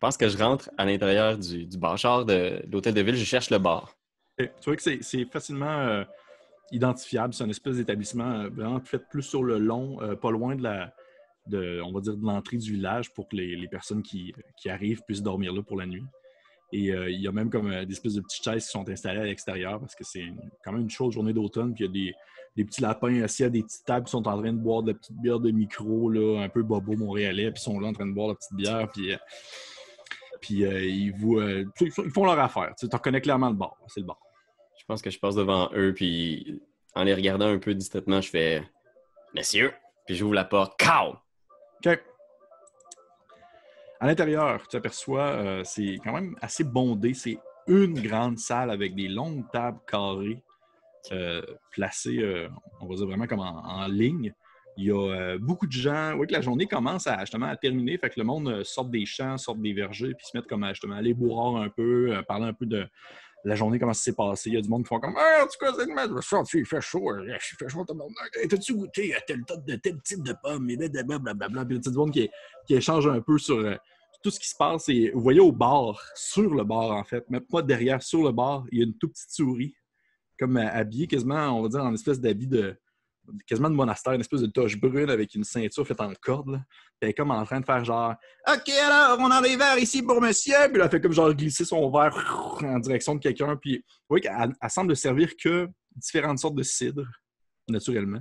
pense que je rentre à l'intérieur du, du bar, de, de l'hôtel de ville, je cherche le bar. Tu vois que c'est- facilement euh, identifiable. C'est un espèce d'établissement euh, vraiment fait plus sur le long, euh, pas loin de la, on va dire, de l'entrée du village pour que les, personnes qui, arrivent puissent dormir là pour la nuit. Et il y a même comme des espèces de petites chaises qui sont installées à l'extérieur parce que c'est quand même une chaude journée d'automne. Puis il y a des, petits lapins assis à des petites tables qui sont en train de boire de la petite bière de micro, là, un peu bobo montréalais, puis ils sont là en train de boire la petite bière. Puis, puis euh, ils, vous, euh, ils font- leur affaire. Tu reconnais clairement le bar. C'est le bar. Je pense que je passe devant eux, puis en les regardant un peu distraitement, je fais Messieurs, puis j'ouvre la porte. Cow! OK. À l'intérieur, tu aperçois, euh, c'est quand même assez bondé. C'est une grande salle avec des longues tables carrées placées, on va dire vraiment comme en, en ligne. Il y a euh, beaucoup de gens. Oui, que la journée commence à, justement à terminer. Fait que le monde euh, sort des champs, sort des vergers, puis se mettent comme à justement aller bourrard un peu, euh, parler un peu de la journée, comment ça s'est passé. Il y a du monde qui font comme Ah, en tout cas, c'est le matin, il fait chaud, il fait chaud, tabarnak. Hey, T'as-tu goûté à tel, de tel type de pomme, et blablabla. Puis il y a monde qui, qui échange un peu sur tout ce qui se passe. Et vous voyez au bar, sur le bar en fait, mais pas derrière, sur le bar, il y a une toute petite souris, comme habillée quasiment, on va dire, en espèce d'habit de quasiment de monastère, une espèce de toche brune avec une ceinture faite en corde. Là. Puis elle est comme en train de faire genre OK, alors, on a des verres ici pour monsieur. Puis là, elle fait comme genre glisser son verre en direction de quelqu'un. Puis oui, qu'elle elle semble servir que différentes sortes de cidre, naturellement.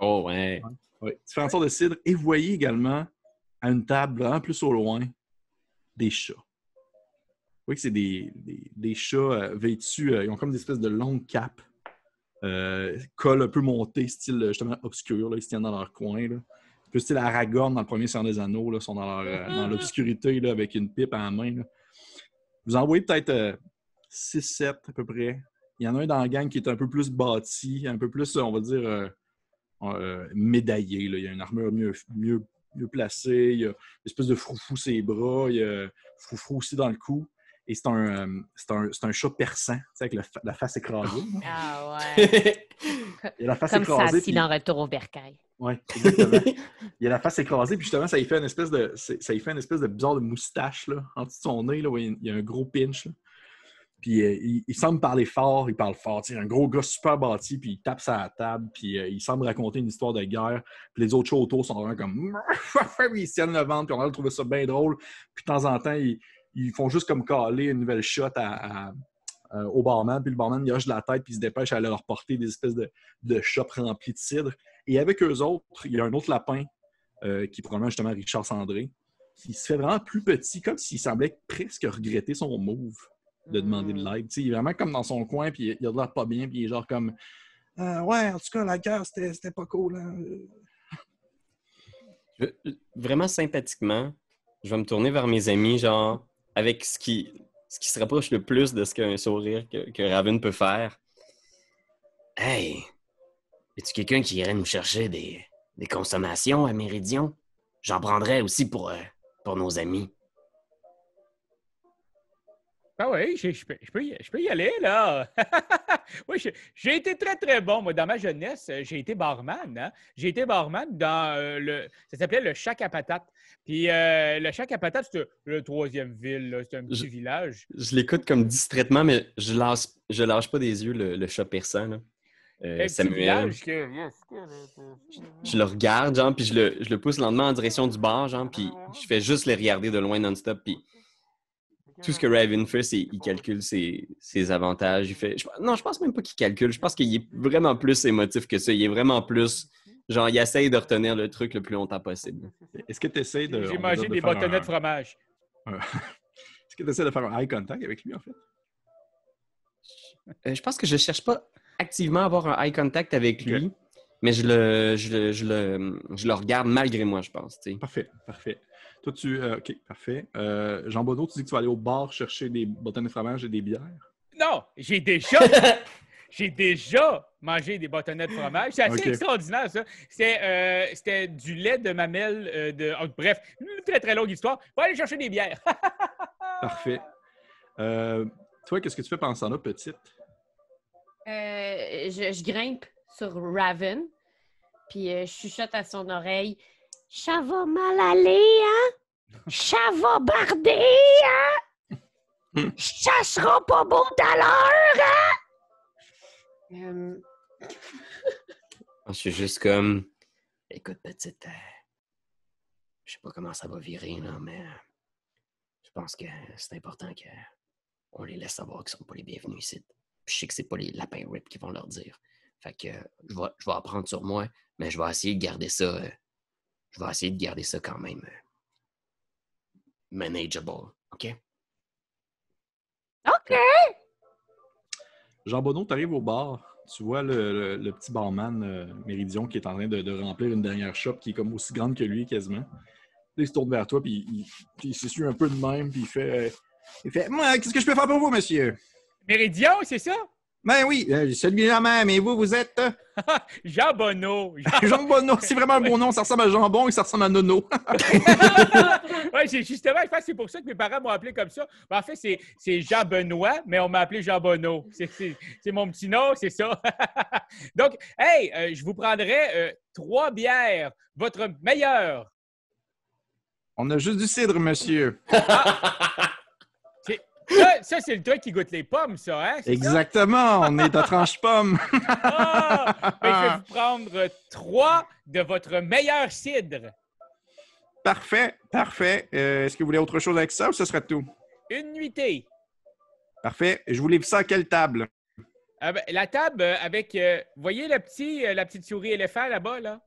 Oh, ouais. Oui, différentes sortes de cidre. Et vous voyez également, à une table vraiment plus au loin, des chats. Vous voyez que c'est des, des- des chats euh, vêtus, euh, ils ont comme des espèces de longues capes, euh, col un peu monté, style euh, justement obscur, là, ils se tiennent dans leur coin. Là. Un peu style Aragorn dans le premier Seigneur des Anneaux, là, ils sont dans, leur, euh, dans l'obscurité là, avec une pipe à la main. là. Vous en voyez peut-être 6-7 à peu près. Il y en a un dans la gang qui est un peu plus bâti, un peu plus, on va dire, euh, euh, médaillé. là. Il y a une armure mieux, mieux, mieux placée, il y a une espèce de froufrou sur les bras, il y a froufrou aussi dans le cou. Et c'est un, euh, c'est un, c'est un chat perçant, tu sais, avec le la face écrasée. Ah ouais. Il a la face Comme ça, écrasée. si puis- dans Retour au bercail. Ouais, exactement. il a la face écrasée, puis justement, ça lui fait une espèce de, ça lui fait une espèce de bizarre de moustache là, en dessous de son nez, là, où il y a- il un gros pinch. là. Puis euh, il, il semble parler fort, il parle fort. C'est un gros gars super bâti, puis il tape sa table, puis euh, il semble raconter une histoire de guerre. Puis les autres chats autour sont vraiment comme. ils se tiennent le ventre, puis on a trouver ça bien drôle. Puis de temps en temps, ils, ils font juste comme caler une nouvelle shot à- à- euh, au barman, puis le barman il hoche de la tête, puis il se dépêche à aller leur porter des espèces de, de chopes remplies de cidre. Et avec eux autres, il y a un autre lapin, euh, qui est probablement justement Richard Sandré, qui se fait vraiment plus petit, comme s'il semblait presque regretter son move de demander de l'aide. Tu sais, il est vraiment comme dans son coin, puis il a l'air pas bien, puis il est genre comme Euh, Ouais, en tout cas, la guerre, c'était c'était pas cool. hein. Vraiment sympathiquement, je vais me tourner vers mes amis, genre, avec ce qui, ce qui se rapproche le plus de ce qu'un sourire que, Raven peut faire. Hey, es-tu quelqu'un qui irait nous chercher des, des consommations à Méridion? J'en prendrais aussi pour, euh, pour nos amis. Ah oui, je, je peux, je peux y, je peux y aller, là. oui, j'ai été très, très bon. Moi, dans ma jeunesse, euh, j'ai été barman. hein. J'ai été barman dans euh, le... Ça s'appelait le Chac à patates. Puis euh, le Chac à patates, c'était le troisième ville. là. C'était un petit Je- village. Je l'écoute comme distraitement, mais je lâche, je lâche pas des yeux le, le chat perçant. Là. Euh, Samuel. que... Je le regarde, genre, puis je le, je le pousse lentement en direction du bar, genre, puis je fais juste les regarder de loin non-stop, puis tout ce que Raven fait, c'est il calcule ses, ses avantages. Il fait... je- non, je pense même pas qu'il calcule. Je pense qu'il est vraiment plus émotif que ça. Il est vraiment plus... Genre, il essaye de retenir le truc le plus longtemps possible. Est-ce que tu essaies de. J'ai mangé des bâtonnets un- de fromage. Est-ce que tu essaies de faire un eye contact avec lui, en fait? Euh, je pense que je cherche pas activement à avoir un eye contact avec lui, mais je le, je, le, je, le, je le regarde malgré moi, je pense. Parfait, parfait. Toi, tu. euh, OK, parfait. Euh, Jean Bonneau, tu dis que tu vas aller au bar chercher des bâtonnets de fromage et des bières? Non, j'ai déjà... J'ai déjà mangé des bâtonnets de fromage. C'est assez extraordinaire, ça. C'était euh, c'était du lait de mamelle. euh, de... oh, bref, une très, très longue histoire. Va aller chercher des bières. Parfait. Euh, toi, qu'est-ce que tu fais pendant ce temps-là, petite? Euh, je, je grimpe sur Raven, puis euh, je chuchote à son oreille Ça va mal aller, hein? Ça va barder, hein? Ça sera pas bon tout à l'heure, hein? Euh, Je suis juste comme. Écoute, petite. euh, Je sais pas comment ça va virer, là, mais. euh, Je pense que c'est important que on les laisse savoir qu'ils sont pas les bienvenus ici. Puis je sais que c'est pas les lapins rip qui vont leur dire. Fait que euh, je vais, je vais apprendre sur moi, mais je vais essayer de garder ça. euh, je vais essayer de garder ça quand même. euh, manageable. OK? OK. Jean Bonneau, tu arrives au bar. Tu vois le, le- le petit barman euh, Méridion qui est en train de, de remplir une dernière shop qui est comme aussi grande que lui quasiment. Puis il se tourne vers toi, puis il, puis il s'essuie un peu de même, puis il fait, euh, il fait Moi, qu'est-ce que je peux faire pour vous, monsieur? Méridion, c'est ça? Ben oui, euh, celui-là même, et vous, vous êtes euh, Jean Bonneau. Jean- Jean Bonneau. C'est vraiment un bon nom, ça ressemble à jambon et ça ressemble à Nono. c'est justement, je pense que c'est pour ça que mes parents m'ont appelé comme ça. Ben, en fait, c'est, Jean Benoît, mais on m'a appelé Jean Bonneau. C'est, mon petit nom, c'est ça. Donc, hey, euh, je vous prendrai euh, trois bières, votre meilleure. On a juste du cidre, monsieur. Ça, ça, c'est le truc qui goûte les pommes, ça, hein? ça? Exactement, on est à tranche pomme. Ah! Ben, je vais vous prendre trois de votre meilleur cidre. Parfait, parfait. Euh, Est-ce que vous voulez autre chose avec ça ou ce sera tout? Une nuitée. Parfait. Je vous livre ça à quelle table? Ah ben, la table euh, avec, euh, vous voyez le petit, euh, la petite souris éléphant là-bas, là?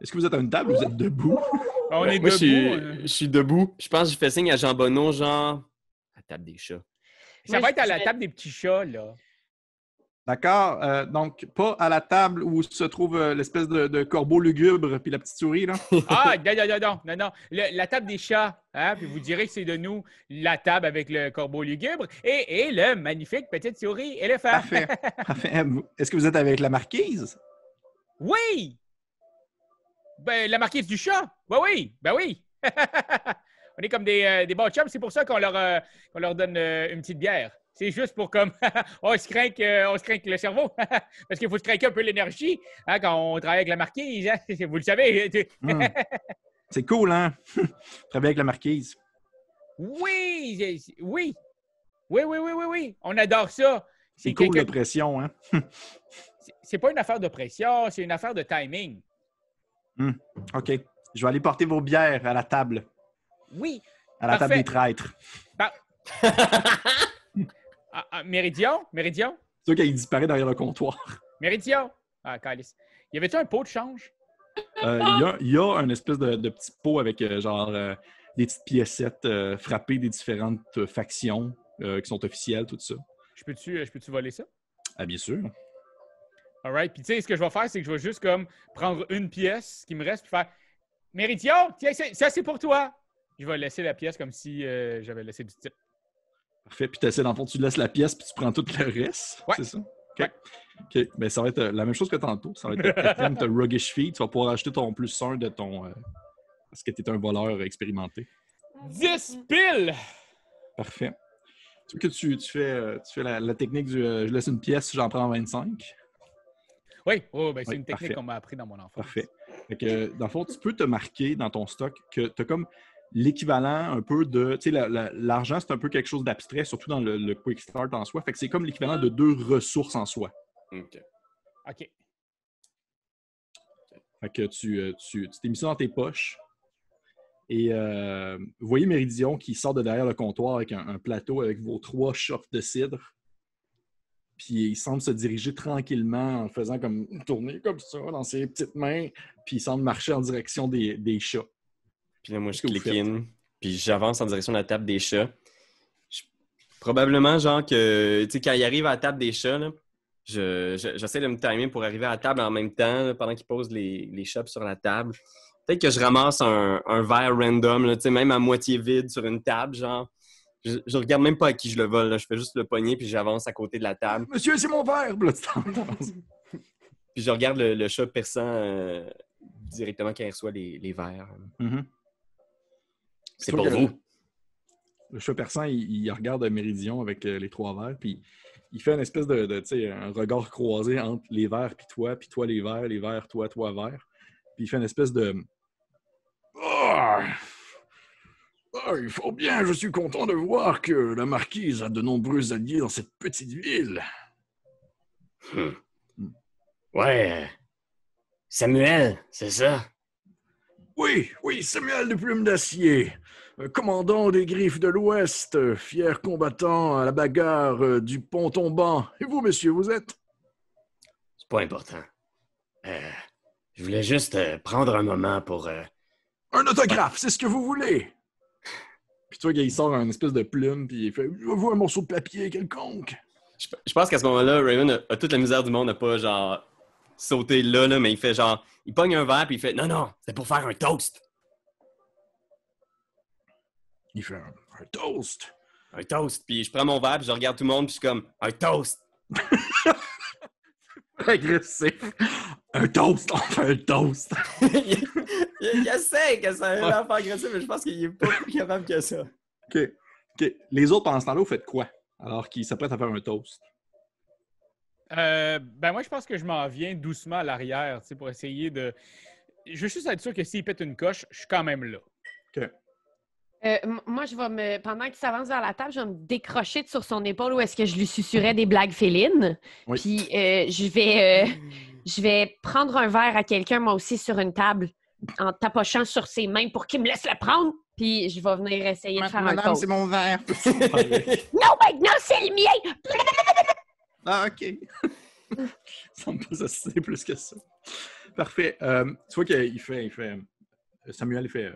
Est-ce que vous êtes à une table ou vous êtes debout? On est Moi, je suis, debout. euh. je suis debout. Je pense que je fais signe à Jean Bonneau, genre. À la table des chats. Ça Moi, va être à la table des petits chats, là. D'accord. euh, donc, pas à la table où se trouve euh, l'espèce de, de corbeau lugubre puis la petite souris, là? Ah, non, non, non, non, non, non. Le- la table des chats, hein? Puis vous direz que c'est de nous la table avec le corbeau lugubre et, et le magnifique petite souris éléphant. Parfait. Parfait. Est-ce que vous êtes avec la marquise? Oui! Ben, la marquise du chat. Ben oui, ben oui. On est comme des, euh, des bons chums. C'est pour ça qu'on leur, euh, leur donne euh, une petite bière. C'est juste pour comme on se craint on se le cerveau. Parce qu'il faut se craquer un peu l'énergie hein, quand on travaille avec la marquise. hein. Vous le savez. Hmm. C'est cool, hein? Travailler avec la marquise. Oui, oui. Oui, oui, oui, oui, oui. On adore ça. C'est cool, la pression, hein? C'est pas une affaire de pression, c'est une affaire de timing. OK. Je vais aller porter vos bières à la table. Oui. À la table des traîtres. Ah, ah, Méridion, Méridion, C'est sûr qu'il disparaît derrière le comptoir. Méridion? Ah, calice. Y avait-tu un pot de change? Euh, Il y, a, il y a un espèce de, de petit pot avec euh, genre euh, des petites piécettes frappées des différentes factions qui sont officielles, tout ça. Je peux-tu je peux-tu voler ça? Ah, bien sûr. All right? Puis, tu sais, ce que je vais faire, c'est que je vais juste comme prendre une pièce qui me reste, puis faire Méridion, tiens, c'est- ça, c'est pour toi. Je vais laisser la pièce comme si euh, j'avais laissé du type. Parfait. Puis tu essaies, dans le fond, tu laisses la pièce puis tu prends tout le reste. Ouais. C'est ça? OK. Ouais. OK. Ben, ça va être euh, la même chose que tantôt. Ça va être quatrième, t'as Ruggish Feed. Tu vas pouvoir acheter ton plus 1 de ton. euh, parce que tu es un voleur expérimenté. 10 piles! Parfait. Tu veux que tu, tu fais, euh, tu fais la, la technique du euh, je laisse une pièce, j'en prends 25. Oui, oh, ben, c'est Oui, une technique parfait. qu'on m'a appris dans mon enfance. Parfait. Fait que, dans le fond, tu peux te marquer dans ton stock que tu as comme l'équivalent un peu de. Tu sais, la- la- l'argent, c'est un peu quelque chose d'abstrait, surtout dans le, le Quick Start en soi. Fait que c'est comme l'équivalent de deux ressources en soi. OK. OK. Fait que tu euh, tu tu t'es mis ça dans tes poches. Et euh, vous voyez Méridion qui sort de derrière le comptoir avec un, un plateau avec vos trois shots de cidre. Puis il semble se diriger tranquillement en faisant comme une tournée comme ça dans ses petites mains. Puis il semble marcher en direction des, des chats. Puis là, moi, je clique in, puis j'avance en direction de la table des chats. Je- Probablement, genre, que, tu sais, quand il arrive à la table des chats, là, je- je- j'essaie de me timer pour arriver à la table en même temps, là, pendant qu'il pose les, les sur la table. Peut-être que je ramasse un, un verre random, là, tu sais, même à moitié vide sur une table, genre. Je, je regarde même pas à qui je le vole, là. je fais juste le poignet, puis j'avance à côté de la table. Monsieur, c'est mon verre! Puis je regarde le, le chat perçant euh, directement quand il reçoit les, les verres. Mhm. C'est pour vous. Le chat perçant, il, il regarde Méridion avec euh, les trois verres, puis il fait une espèce de, de, tu sais, un regard croisé entre les verres puis toi, puis toi les verres, les verres, toi, toi, verre. Puis il fait une espèce de... Oh, Ah, il faut bien, je suis content de voir que la marquise a de nombreux alliés dans cette petite ville. Hmm. Ouais. euh, Samuel, c'est ça? Oui, oui, Samuel de Plume d'Acier, euh, commandant des Griffes de l'Ouest, euh, fier combattant à la bagarre du pont tombant. Et vous, monsieur, vous êtes? C'est pas important. Euh, je voulais juste euh, prendre un moment pour. euh, Un autographe, c'est ce que vous voulez. Puis tu vois qu'il sort un espèce de plume, puis il fait Vous un morceau de papier quelconque. Je, je pense qu'à ce moment-là, Raymond a, a toute la misère du monde, n'a pas genre sauté là, là, mais il fait genre. Il pogne un verre puis il fait Non, non, c'est pour faire un toast. Il fait un, un toast. Un toast. Puis je prends mon verre puis je regarde tout le monde puis je suis comme Un toast. Agressif. Un toast, on fait un toast. il, il, il essaie que ça ait l'air agressif, mais je pense qu'il est pas plus capable que ça. OK. OK. Les autres, pendant ce temps-là, vous faites quoi? Alors qu'ils s'apprêtent à faire un toast. Euh, ben moi, je pense que je m'en viens doucement à l'arrière, tu sais, pour essayer de... Je veux juste être sûr que s'il pète une coche, je suis quand même là. OK. Euh, moi, je vais me. Pendant qu'il s'avance vers la table, je vais me décrocher de sur son épaule où est-ce que je lui susurrais des blagues félines. Oui. Puis euh, je vais. euh, je vais prendre un verre à quelqu'un, moi aussi, sur une table, en tapochant sur ses mains pour qu'il me laisse le prendre. Puis je vais venir essayer de faire un Madame, toast. c'est mon verre. Non, maintenant, c'est le mien! Ah, OK. Ça me pas assassiner plus que ça. Parfait. Euh, tu vois qu'il fait, il fait. euh, Samuel, il fait.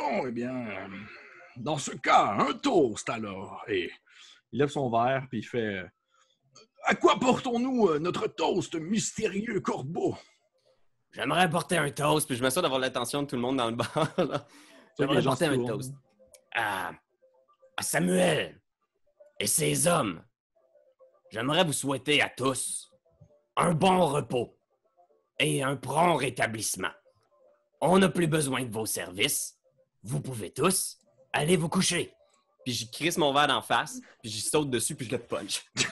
Bon, eh bien, dans ce cas, un toast alors. Et il lève son verre, puis il fait. À quoi portons-nous euh, notre toast, mystérieux corbeau? J'aimerais apporter un toast, puis je m'assure d'avoir l'attention de tout le monde dans le bar. là. J'aimerais se un tournent. toast. À, à Samuel et ses hommes. J'aimerais vous souhaiter à tous un bon repos et un prompt rétablissement. On n'a plus besoin de vos services. Vous pouvez tous aller vous coucher. Puis je crisse mon verre d'en face, puis j'y saute dessus, puis je le punch.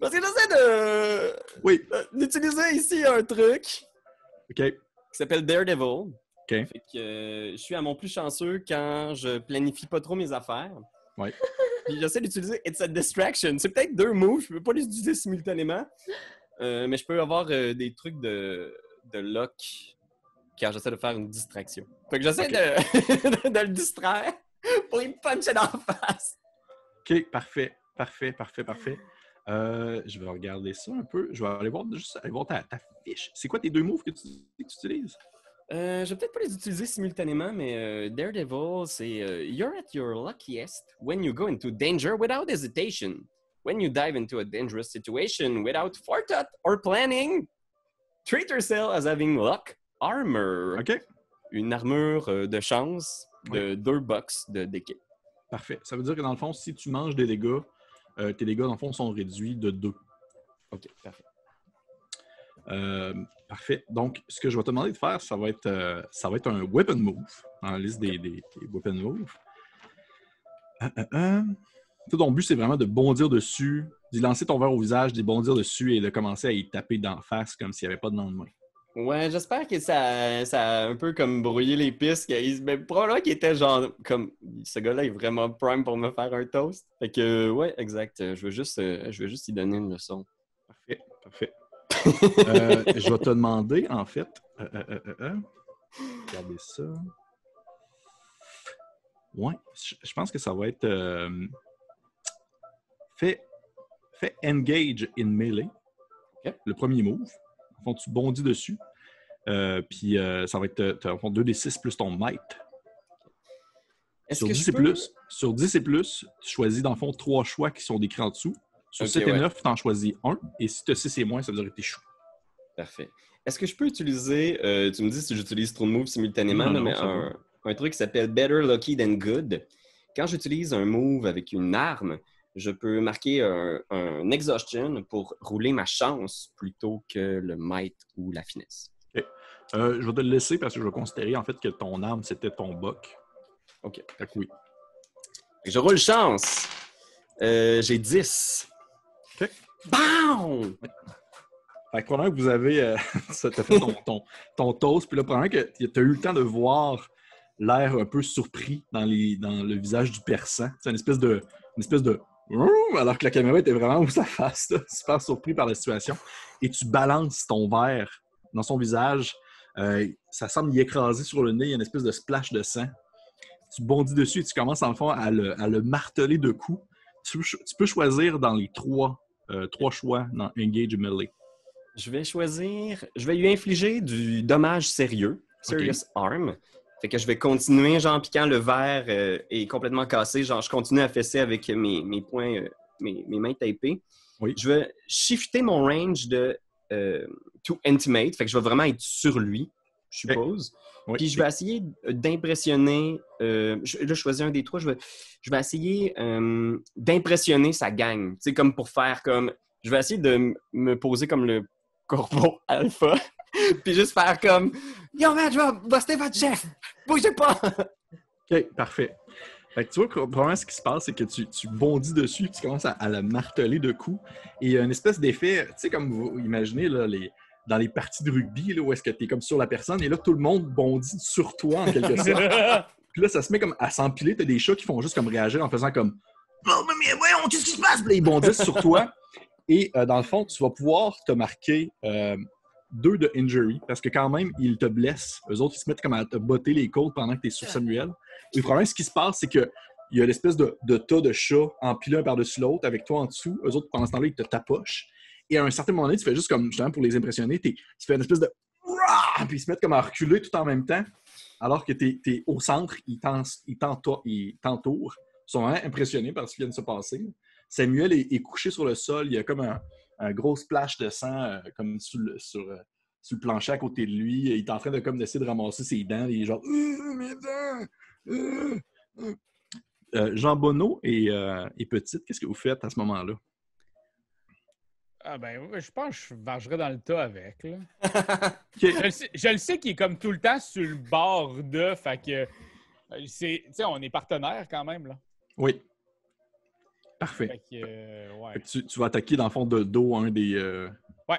Parce que j'essaie de Oui. euh, d'utiliser ici un truc qui OK. s'appelle Daredevil. OK. Fait que euh, je suis à mon plus chanceux quand je planifie pas trop mes affaires. Ouais. Puis j'essaie d'utiliser It's a Distraction. C'est peut-être deux moves, je peux pas les utiliser simultanément. Euh, mais je peux avoir euh, des trucs de, de lock quand j'essaie de faire une distraction. Fait que j'essaie de, de le distraire pour y puncher dans la face. OK, parfait. Parfait, parfait, parfait. Euh, je vais regarder ça un peu. Je vais aller voir, juste aller voir ta, ta fiche. C'est quoi tes deux moves que tu, que tu utilises? Euh, je vais peut-être pas les utiliser simultanément, mais euh, Daredevil, c'est You're at your luckiest when you go into danger without hesitation. When you dive into a dangerous situation without forethought or planning. Treat yourself as having luck armor. OK, Une armure euh, de chance de deux box de d'équipe. parfait. Ça veut dire que dans le fond, si tu manges des dégâts, euh, tes dégâts, dans le fond, sont réduits de 2. OK, parfait. Euh, parfait. Donc, ce que je vais te demander de faire, ça va être, euh, ça va être un weapon move dans la liste des, des- des weapon moves. Toi, ton but, c'est vraiment de bondir dessus, d'y lancer ton verre au visage, d'y bondir dessus et de commencer à y taper d'en face comme s'il n'y avait pas de lendemain. Ouais, j'espère que ça, ça a un peu comme brouillé les pistes. Mais probablement qu'il était genre comme ce gars-là est vraiment prime pour me faire un toast. Fait que ouais, exact. Je veux juste, euh, je veux juste y donner une leçon. Parfait, parfait. Euh, je vais te demander, en fait, euh, euh, regardez ça. Ouais, je pense que ça va être fait, fait engage in melee. Le premier move. En fond, tu bondis dessus. Euh, puis euh, ça va être fond, 2d6 plus ton might. Sur que 10 je et peux- plus, sur 10 et plus, tu choisis dans le fond trois choix qui sont décrits en dessous. Sur Ok, 7 et ouais. 9, tu en choisis un. Et si tu as 6 et moins, ça veut dire que tu échoues. Parfait. Est-ce que je peux utiliser, euh, tu me dis si j'utilise trop de moves simultanément, Non, mais un truc qui s'appelle Better Lucky Than Good. Quand j'utilise un move avec une arme, je peux marquer un, un exhaustion pour rouler ma chance plutôt que le might ou la finesse. Euh, je vais te le laisser parce que je vais considérer en fait que ton arme, c'était ton buck. OK. Oui. Je roule chance. Euh, J'ai 10. OK. BAM! Fait que que vous avez. Euh, ça t'a fait ton, ton, ton toast, puis là, probablement que tu as eu le temps de voir l'air un peu surpris dans, les, dans le visage du persan. C'est une espèce de. Une espèce de. Alors que la caméra était vraiment où sa face, là, super surpris par la situation. Et tu balances ton verre dans son visage. Euh, ça semble y écraser sur le nez, il y a une espèce de splash de sang. Tu bondis dessus et tu commences en fond à le, à le marteler de coups. Tu, tu peux choisir dans les trois, euh, trois choix dans Engage Melee. Je vais choisir. Je vais lui infliger du dommage sérieux, Serious Arm. Fait que je vais continuer, genre, piquant le verre euh, est complètement cassé. Genre, je continue à fesser avec mes, mes poings, euh, mes, mes mains tapées. Oui. Je vais shifter mon range de euh, to intimate. Fait que je vais vraiment être sur lui, je suppose. Oui. Puis je vais essayer d'impressionner. euh, je- là, je choisis un des trois. Je vais, je vais essayer d'impressionner sa gang. Tu sais, comme pour faire comme. Je vais essayer de me poser comme le corbeau alpha. Puis juste faire comme Yo man, je vais buster votre chef! Bougez pas! OK, parfait. Fait que tu vois, probablement ce qui se passe, c'est que tu, tu bondis dessus et tu commences à, à le marteler de coups. Et il y a une espèce d'effet, tu sais, comme vous imaginez, là, les, dans les parties de rugby, là, où est-ce que tu es comme sur la personne, et là, tout le monde bondit sur toi, en quelque sorte. Puis là, ça se met comme à s'empiler. T'as des chats qui font juste comme réagir en faisant comme Oh, mais, mais voyons, qu'est-ce qui se passe? Puis là, ils bondissent sur toi. Et euh, dans le fond, tu vas pouvoir te marquer euh, deux de injury parce que quand même, ils te blessent. Eux autres, ils se mettent comme à te botter les côtes pendant que tu es sur Samuel. Et le problème, ce qui se passe, c'est que il y a l'espèce de, de tas de chats empilés un par-dessus l'autre avec toi en dessous. Eux autres, pendant ce temps-là, ils te tapochent. Et à un certain moment donné, tu fais juste comme, justement, pour les impressionner, tu fais une espèce de! Puis ils se mettent comme à reculer tout en même temps, alors que tu es, au centre, ils t'entourent. Ils sont vraiment impressionnés par ce qui vient de se passer. Samuel est, est couché sur le sol, il y a comme un, un gros splash de sang euh, comme sur le, sur, euh, sur le plancher à côté de lui. Il est en train de comme d'essayer de ramasser ses dents. Il est genre Euh, mes dents! Euh, euh. Euh, Jean Bonneau et, euh, et Petite, qu'est-ce que vous faites à ce moment-là? Ah ben, je pense que je marcherais dans le tas avec. Là. Je le sais, je le sais qu'il est comme tout le temps sur le bord de, fait que c'est, tu sais, on est partenaires quand même là. Oui. Parfait. Fait que, euh, ouais. Fait que tu, tu vas attaquer dans le fond de dos un des. euh, Ouais.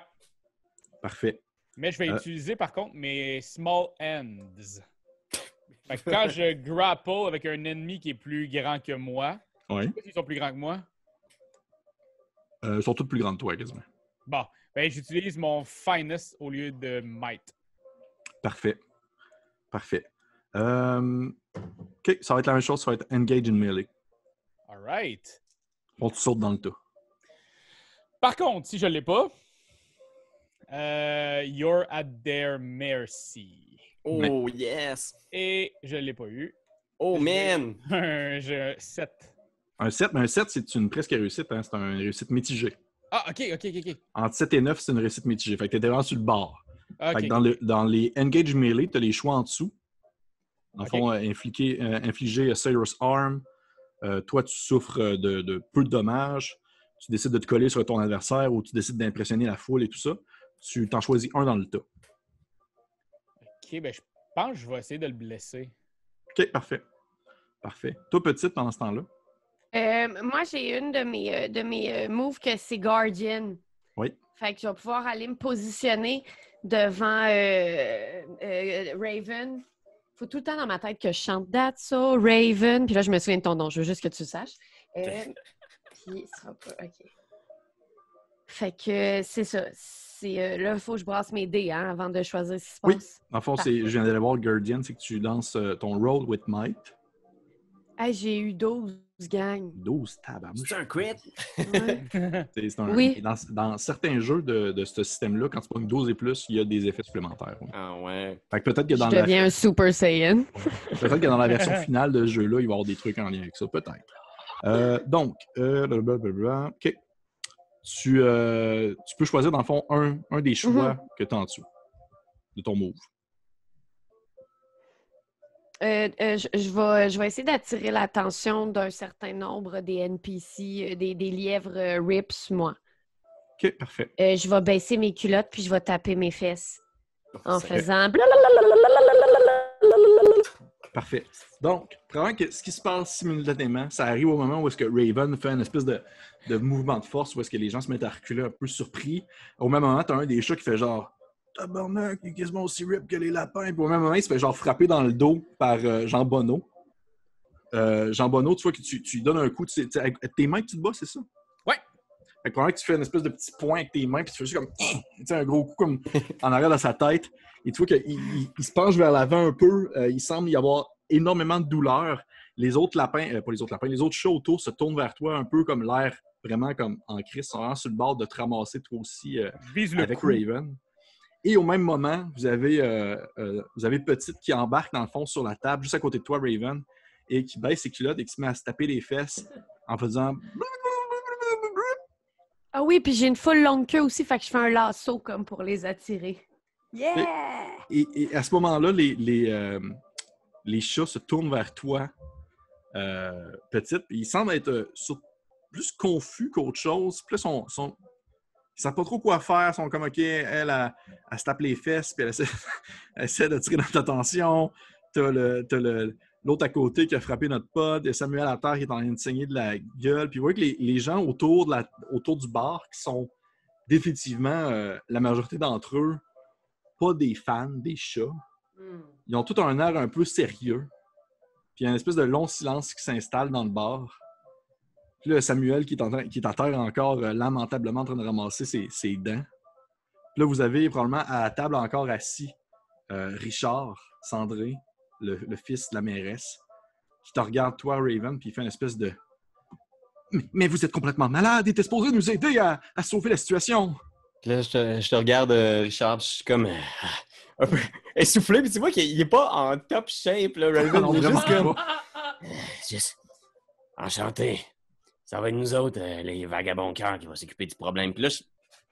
Parfait. Mais je vais Euh. utiliser par contre mes small. Fait que quand je grapple avec un ennemi qui est plus grand que moi, Oui. ils sont plus grands que moi. Euh, ils sont tous plus grands que toi, quasiment. Bon, ben j'utilise mon finest au lieu de might. Parfait. Parfait. OK, ça va être la même chose, ça va être engage in melee. Alright. Bon, tu sautes dans le tas. Par contre, si je l'ai pas, euh, you're at their mercy. Oh yes! Et je l'ai pas eu. Oh man! J'ai 7. Un 7, mais un 7, c'est une presque réussite. Hein? C'est une réussite mitigée. Ah, ok, ok, ok, ok. Entre 7 et 9, c'est une réussite mitigée. Fait que t'étais vraiment sur le bord. Ok. Fait que dans, le- dans les engage melee, t'as les choix en dessous. Dans le fond, euh, infliquer- euh, infliger a Arm. Euh, toi, tu souffres de, de peu de dommages. Tu décides de te coller sur ton adversaire ou tu décides d'impressionner la foule et tout ça. Tu t'en choisis un dans le tas. Ok, ben je pense que je vais essayer de le blesser. OK, parfait. Parfait. Toi, petite, pendant ce temps-là? Euh, moi, j'ai une de mes, euh, de mes euh, moves que c'est Guardian. Oui. Fait que je vais pouvoir aller me positionner devant euh, euh, Raven. Faut tout le temps dans ma tête que je chante That's so Raven. Puis là, je me souviens de ton nom. Je veux juste que tu le saches. Euh, puis, pas. OK. Fait que c'est ça. C'est, euh, là, il faut que je brasse mes dés hein, avant de choisir ce qui se Oui. passe. Dans le fond, c'est, je viens d'aller voir Guardian, c'est que tu lances euh, ton roll with might. Hey, j'ai eu 12 gangs. 12 tabarnouche. C'est un crit? Ouais. C'est- c'est un- Oui. Dans, dans certains jeux de, de ce système-là, quand tu pognes 12 et plus, il y a des effets supplémentaires. ouais. Ah ouais. Fait que peut-être que dans Je la, deviens un Super Saiyan. peut-être que dans la version finale de ce jeu-là, il va y avoir des trucs en lien avec ça. Peut-être. Euh, donc, euh, blablabla. OK. Tu, euh, tu peux choisir, dans le fond, un, un des choix que tu as en dessous de ton move. Euh, euh, je, je vais, je vais essayer d'attirer l'attention d'un certain nombre des NPC, euh, des, des lièvres euh, rips, moi. OK, parfait. Euh, je vais baisser mes culottes puis je vais taper mes fesses en faisant. Parfait. Donc, probablement que ce qui se passe simultanément, ça arrive au moment où est-ce que Raven fait une espèce de, de mouvement de force, où est-ce que les gens se mettent à reculer un peu surpris. Au même moment, t'as un des chats qui fait genre Tabarnak, il est quasiment aussi rip que les lapins. Puis au même moment, il se fait genre frapper dans le dos par euh, Jean Bonneau. Euh, Jean Bonneau, tu vois que tu, tu lui donnes un coup, tu tu avec tes mains que tu te bats, c'est ça? Ouais. Fait que que tu fais une espèce de petit point avec tes mains, puis tu fais juste comme sais, un gros coup comme en arrière de sa tête. Et tu vois qu'il il- il se penche vers l'avant un peu. Euh, il semble y avoir énormément de douleur. Les autres lapins, pas les autres lapins, les autres chats autour se tournent vers toi un peu comme l'air vraiment comme en crise, sont vraiment sur le bord de te ramasser toi aussi euh, Je vise le avec. Raven. Et au même moment, vous avez, euh, euh, vous avez Petite qui embarque dans le fond sur la table, juste à côté de toi, Raven, et qui baisse ses culottes et qui se met à se taper les fesses en faisant. Ah oui, puis j'ai une full longue queue aussi, fait que je fais un lasso comme pour les attirer. Yeah! Et, et à ce moment-là, les, les, euh, les chats se tournent vers toi, euh, Petite, et ils semblent être euh, sur- plus confus qu'autre chose. Plus sont, sont, ils savent pas trop quoi faire. Ils sont comme, OK, elle, elle, elle se tape les fesses, puis elle essaie, elle essaie de tirer notre attention. T'as le- t'as le- l'autre à côté qui a frappé notre pote. A Samuel à terre qui est en train de saigner de la gueule. Puis vous voyez que les, les gens autour, de la, autour du bar, qui sont définitivement, euh, la majorité d'entre eux, pas des fans des chats. Hmm. Ils ont tout un air un peu sérieux. Puis il y a une espèce de long silence qui s'installe dans le bar. Puis là, Samuel qui est, en train- qui est à terre encore euh, lamentablement en train de ramasser ses, ses dents. Puis là, vous avez probablement à la table encore assis euh, Richard Sandré, le, le fils de la mairesse, qui te regarde, toi, Raven, puis il fait une espèce de. Mais, mais vous êtes complètement malade, il était supposé nous aider à, à sauver la situation. Puis là, je te, je te regarde, euh, Richard, je suis comme un peu essoufflé, puis tu vois qu'il il est pas en top shape, là, Raven. Non, il est juste comme... Juste. Enchanté. Ça va être nous autres, euh, les vagabonds cœurs, qui vont s'occuper du problème. Puis là, je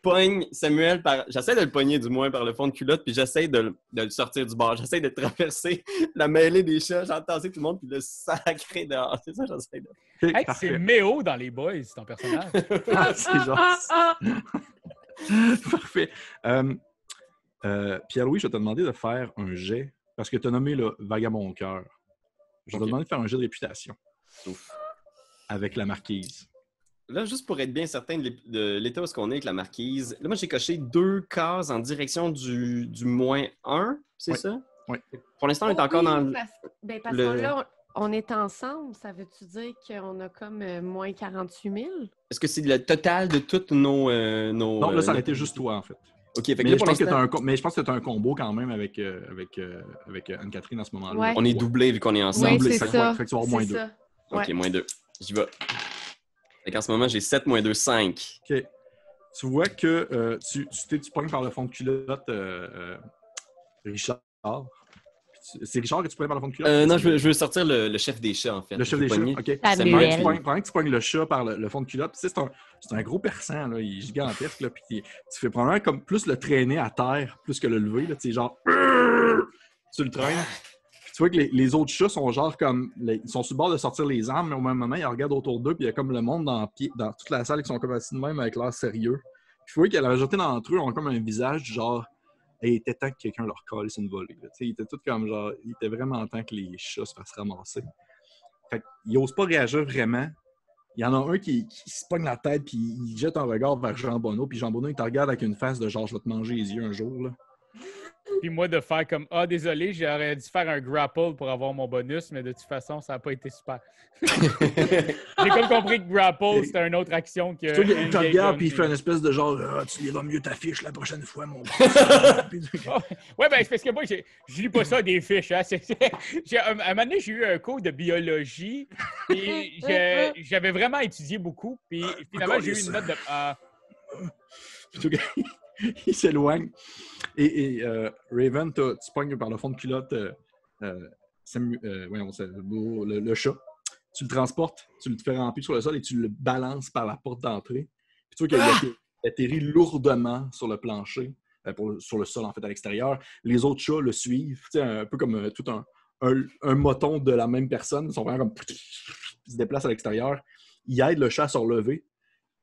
pogne Samuel par... J'essaie de le pogner, du moins, par le fond de culotte, puis j'essaie de, le- de le sortir du bar. J'essaie de traverser la mêlée des chats, j'entendais tout le monde, puis le sacrer dehors. C'est ça, j'essaie de... Hey, c'est Méo dans les boys, ton personnage. Ah, c'est genre. Parfait. Euh, euh, Pierre-Louis, je vais te demander de faire un jet parce que tu as nommé le vagabond cœur. Je vais te demander de faire un jet de réputation Ouf. Avec la marquise. Là, juste pour être bien certain de l'état où est-ce qu'on est avec la marquise, là, moi, j'ai coché deux cases en direction du, du moins 1, c'est Oui. ça? Oui. Pour l'instant, on est Oh encore oui, dans le... Parce, ben, parce le- que là, on, est ensemble, ça veut-tu dire qu'on a comme euh, moins 48 000? Est-ce que c'est le total de toutes nos... euh, nos Non, là, ça euh, aurait été juste toi, en fait. OK, fait que Mais là, je, pour pense que un, mais je pense que tu as un combo quand même avec, euh, avec, euh, avec euh, Anne-Catherine à ce moment-là. Ouais. on est doublé vu qu'on est ensemble. Oui, c'est ça. fait que tu vas avoir moins C'est deux. ça. OK, Ouais. moins 2. J'y vais. Fait qu'en ce moment, j'ai 7 moins 2, 5. OK. Tu vois que euh, tu, tu, t'es- tu pognes par le fond de culotte euh, euh, Richard. Tu- C'est Richard que tu pognes par le fond de culotte? Euh, non, je veux, je veux sortir le, le chef des chats, en fait. Le chef des chats. OK. Samuel. Pendant que tu Samuel. pognes- pendant que tu pognes le chat par le, le fond de culotte, tu sais, c'est un, c'est un gros perçant, là, il est gigantesque, là, puis tu tu fais probablement comme plus le traîner à terre, plus que le lever, là, tu sais, genre, tu le traînes. Tu vois que les, autres chats sont genre comme, ils sont sur le bord de sortir les armes, mais au même moment, ils regardent autour d'eux, puis il y a comme le monde dans, toute la salle qui sont comme assis de même avec l'air sérieux. Puis tu vois que la majorité d'entre eux ont comme un visage du genre, Hey, il était temps que quelqu'un leur colle une volée. ils étaient comme genre, il était vraiment temps que les chats se fassent ramasser. Fait qu'ils n'osent pas réagir vraiment. Il y en a un qui, qui se pogne la tête puis il jette un regard vers Jean Bonneau. Puis Jean Bonneau, il te regarde avec une face de genre, je vais te manger les yeux un jour. Là. Puis moi, de faire comme Ah, désolé, j'aurais dû faire un grapple pour avoir mon bonus, mais de toute façon, ça n'a pas été super. J'ai comme compris que grapple, c'était une autre action que. Tu il te regarde puis il fait une espèce de genre, Ah, tu liras mieux ta fiche la prochaine fois, mon Puis- Ouais, ben, c'est parce que moi, je lis pas ça des fiches. Hein. À un moment donné, j'ai eu un cours de biologie. Puis j'avais vraiment étudié beaucoup. Puis finalement, j'ai eu une note de. ah, tout- il s'éloigne. Et, et, euh, Raven, tu pognes par le fond de culotte euh, euh, Samu- voyons, c'est le, chat. Tu le transportes, tu le fais remplir sur le sol et tu le balances par la porte d'entrée. Puis tu vois qu'il a atterri- atterri lourdement sur le plancher, pour sur le sol en fait à l'extérieur. Les autres chats le suivent, un peu comme tout un, un, un moton de la même personne. Ils sont vraiment comme. Ils se déplacent à l'extérieur. Ils aident le chat à se relever.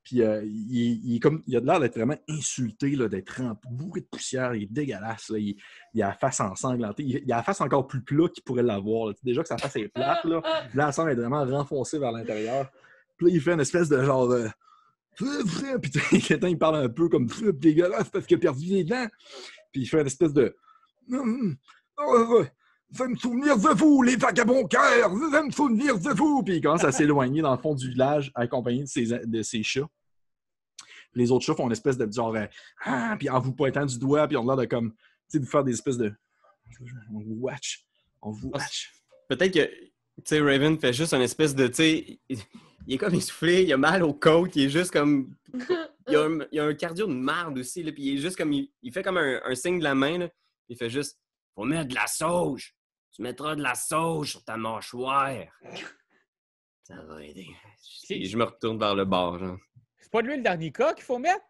Puis euh, il, est- il est comme, il a de l'air d'être vraiment insulté, d'être bourré de poussière. Il est dégueulasse. là. Il, il a la face ensanglantée. Il, il a la face encore plus plat qu'il pourrait l'avoir. Déjà que sa face est plate, là, elle semble être vraiment renfoncée vers l'intérieur. Puis là, il fait une espèce de genre. euh, Puis il parle un peu comme dégueulasse parce qu'il a perdu les dents. Puis il fait une espèce de. Je vais me souvenir de vous, les vagabonds cœurs! Je vais me souvenir de vous! Puis il commence à s'éloigner dans le fond du village, accompagné de ses, de ses chats. Les autres chats font une espèce de genre. ah! Puis en vous pointant du doigt, puis on a l'air de comme. Tu sais, de faire des espèces de. On vous watch. On vous watch. Peut-être que, tu sais, Raven fait juste une espèce de, tu sais, il est comme essoufflé, il a mal aux côtes, il est juste comme. Il a un, il a un cardio de merde aussi, là, puis il est juste comme. Il, il fait comme un, un signe de la main, là. Il fait juste. Faut mettre de la sauge. Tu mettras de la sauge sur ta mâchoire. Ça va aider. Et je me retourne vers le bar, genre. C'est pas de l'huile d'arnica qu'il faut mettre?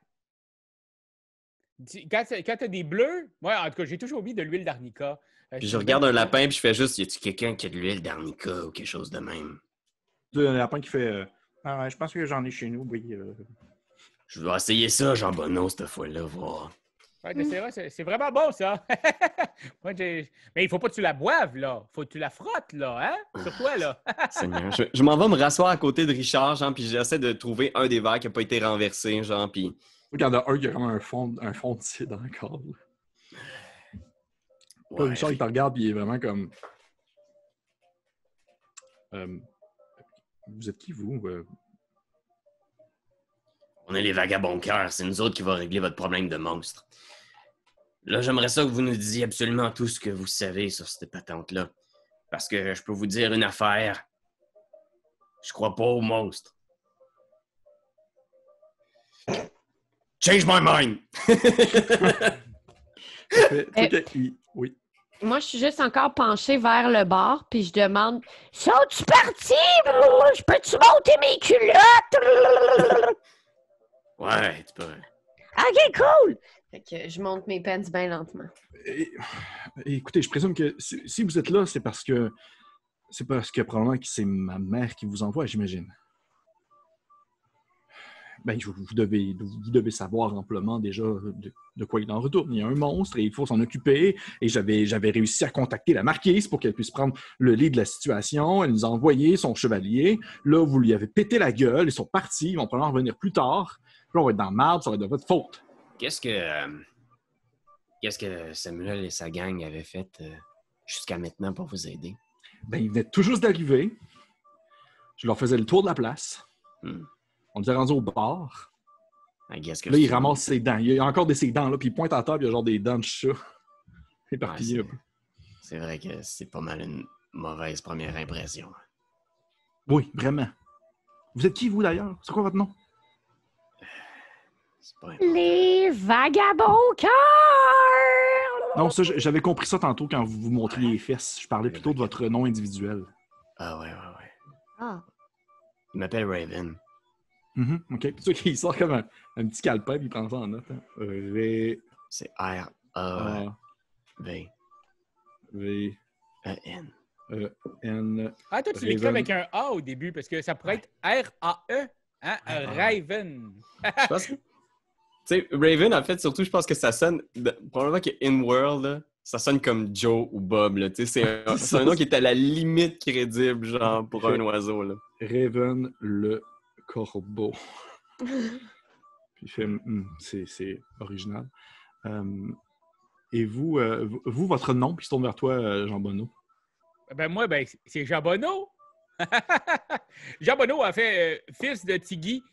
Quand t'as des bleus, moi, en tout cas, j'ai toujours mis de l'huile d'arnica. Euh, je regarde un lapin, puis je fais juste. Y a-tu quelqu'un qui a de l'huile d'arnica ou quelque chose de même? Tu sais, un lapin qui fait. euh, ah ouais, je pense que j'en ai chez nous, oui. euh. Je vais essayer ça, Jean Bonneau, cette fois-là, voir. Ouais, mais c'est vrai, c'est- c'est vraiment bon, ça. Moi, j'ai- mais il faut pas que tu la boives, là. faut que tu la frottes, là, hein? Sur toi, là. Seigneur. Je, je m'en vais me rasseoir à côté de Richard, genre, puis j'essaie de trouver un des verres qui n'a pas été renversé, genre, puis. Il y en a un qui a comme un fond, un fond de cidre encore. Là, Ouais. Richard, il te regarde, puis il est vraiment comme. Euh, vous êtes qui, vous? Euh, On est les vagabonds cœurs, c'est nous autres qui va régler votre problème de monstre. Là, j'aimerais ça que vous nous disiez absolument tout ce que vous savez sur cette patente-là. Parce que je peux vous dire une affaire. Je crois pas aux monstres. Change my mind! fait- Eh. oui. Moi, je suis juste encore penchée vers le bar, puis je demande Sont-tu partis? Je peux-tu monter mes culottes? Ouais, tu peux. ok, cool! Je monte mes pants bien lentement. Écoutez, je présume que si, vous êtes là, c'est parce que. C'est parce que probablement que c'est ma mère qui vous envoie, j'imagine. Ben, vous devez, vous devez savoir amplement déjà de, quoi il en retourne. Il y a un monstre et il faut s'en occuper. Et j'avais, réussi à contacter la marquise pour qu'elle puisse prendre le lit de la situation. Elle nous a envoyé son chevalier. Là, vous lui avez pété la gueule. Ils sont partis. Ils vont probablement revenir plus tard. Là, on va être dans le marbre. Ça va être de votre faute. Qu'est-ce que. euh, Qu'est-ce que Samuel et sa gang avaient fait euh, jusqu'à maintenant pour vous aider? Ben, ils venaient tout juste d'arriver. Je leur faisais le tour de la place. Hmm. On était rendu au bar. Que Là, il ramasse ses dents. Il y a encore des ses dents, là, puis il pointe à la table, il y a genre des dents de chat. Éparpillées Ouais. C'est vrai que c'est pas mal une mauvaise première impression. Oui, vraiment. Vous êtes qui, vous, d'ailleurs? C'est quoi votre nom? Les vagabonds cœurs! Non, ça, j'avais compris ça tantôt quand vous vous montriez les fesses. Je parlais plutôt de votre nom individuel. Ah ouais, ouais, ouais. Ah. Il m'appelle Raven. Mhm, OK. Puis qu'il sort comme un, un petit calepin, il prend ça en note. hein. V... C'est A... R-A-V-E-N. V... N... Ah, toi, tu l'écris avec un A au début, parce que ça pourrait être R-A-E, hein? Ah. Raven. Je pense sais, Raven, en fait, surtout, je pense que ça sonne. Probablement que In-World, ça sonne comme Joe ou Bob, là. Tu sais, c'est un, c'est un nom qui est à la limite crédible, genre, pour un oiseau, là. Raven le corbeau. Puis il fait, Hum, c'est, c'est original. Euh, et vous, euh, vous- votre nom, puis il se tourne vers toi, euh, Jean Bonneau. Ben moi, ben, c'est Jean Bonneau. Jean Bonneau a fait euh, fils de Tigui.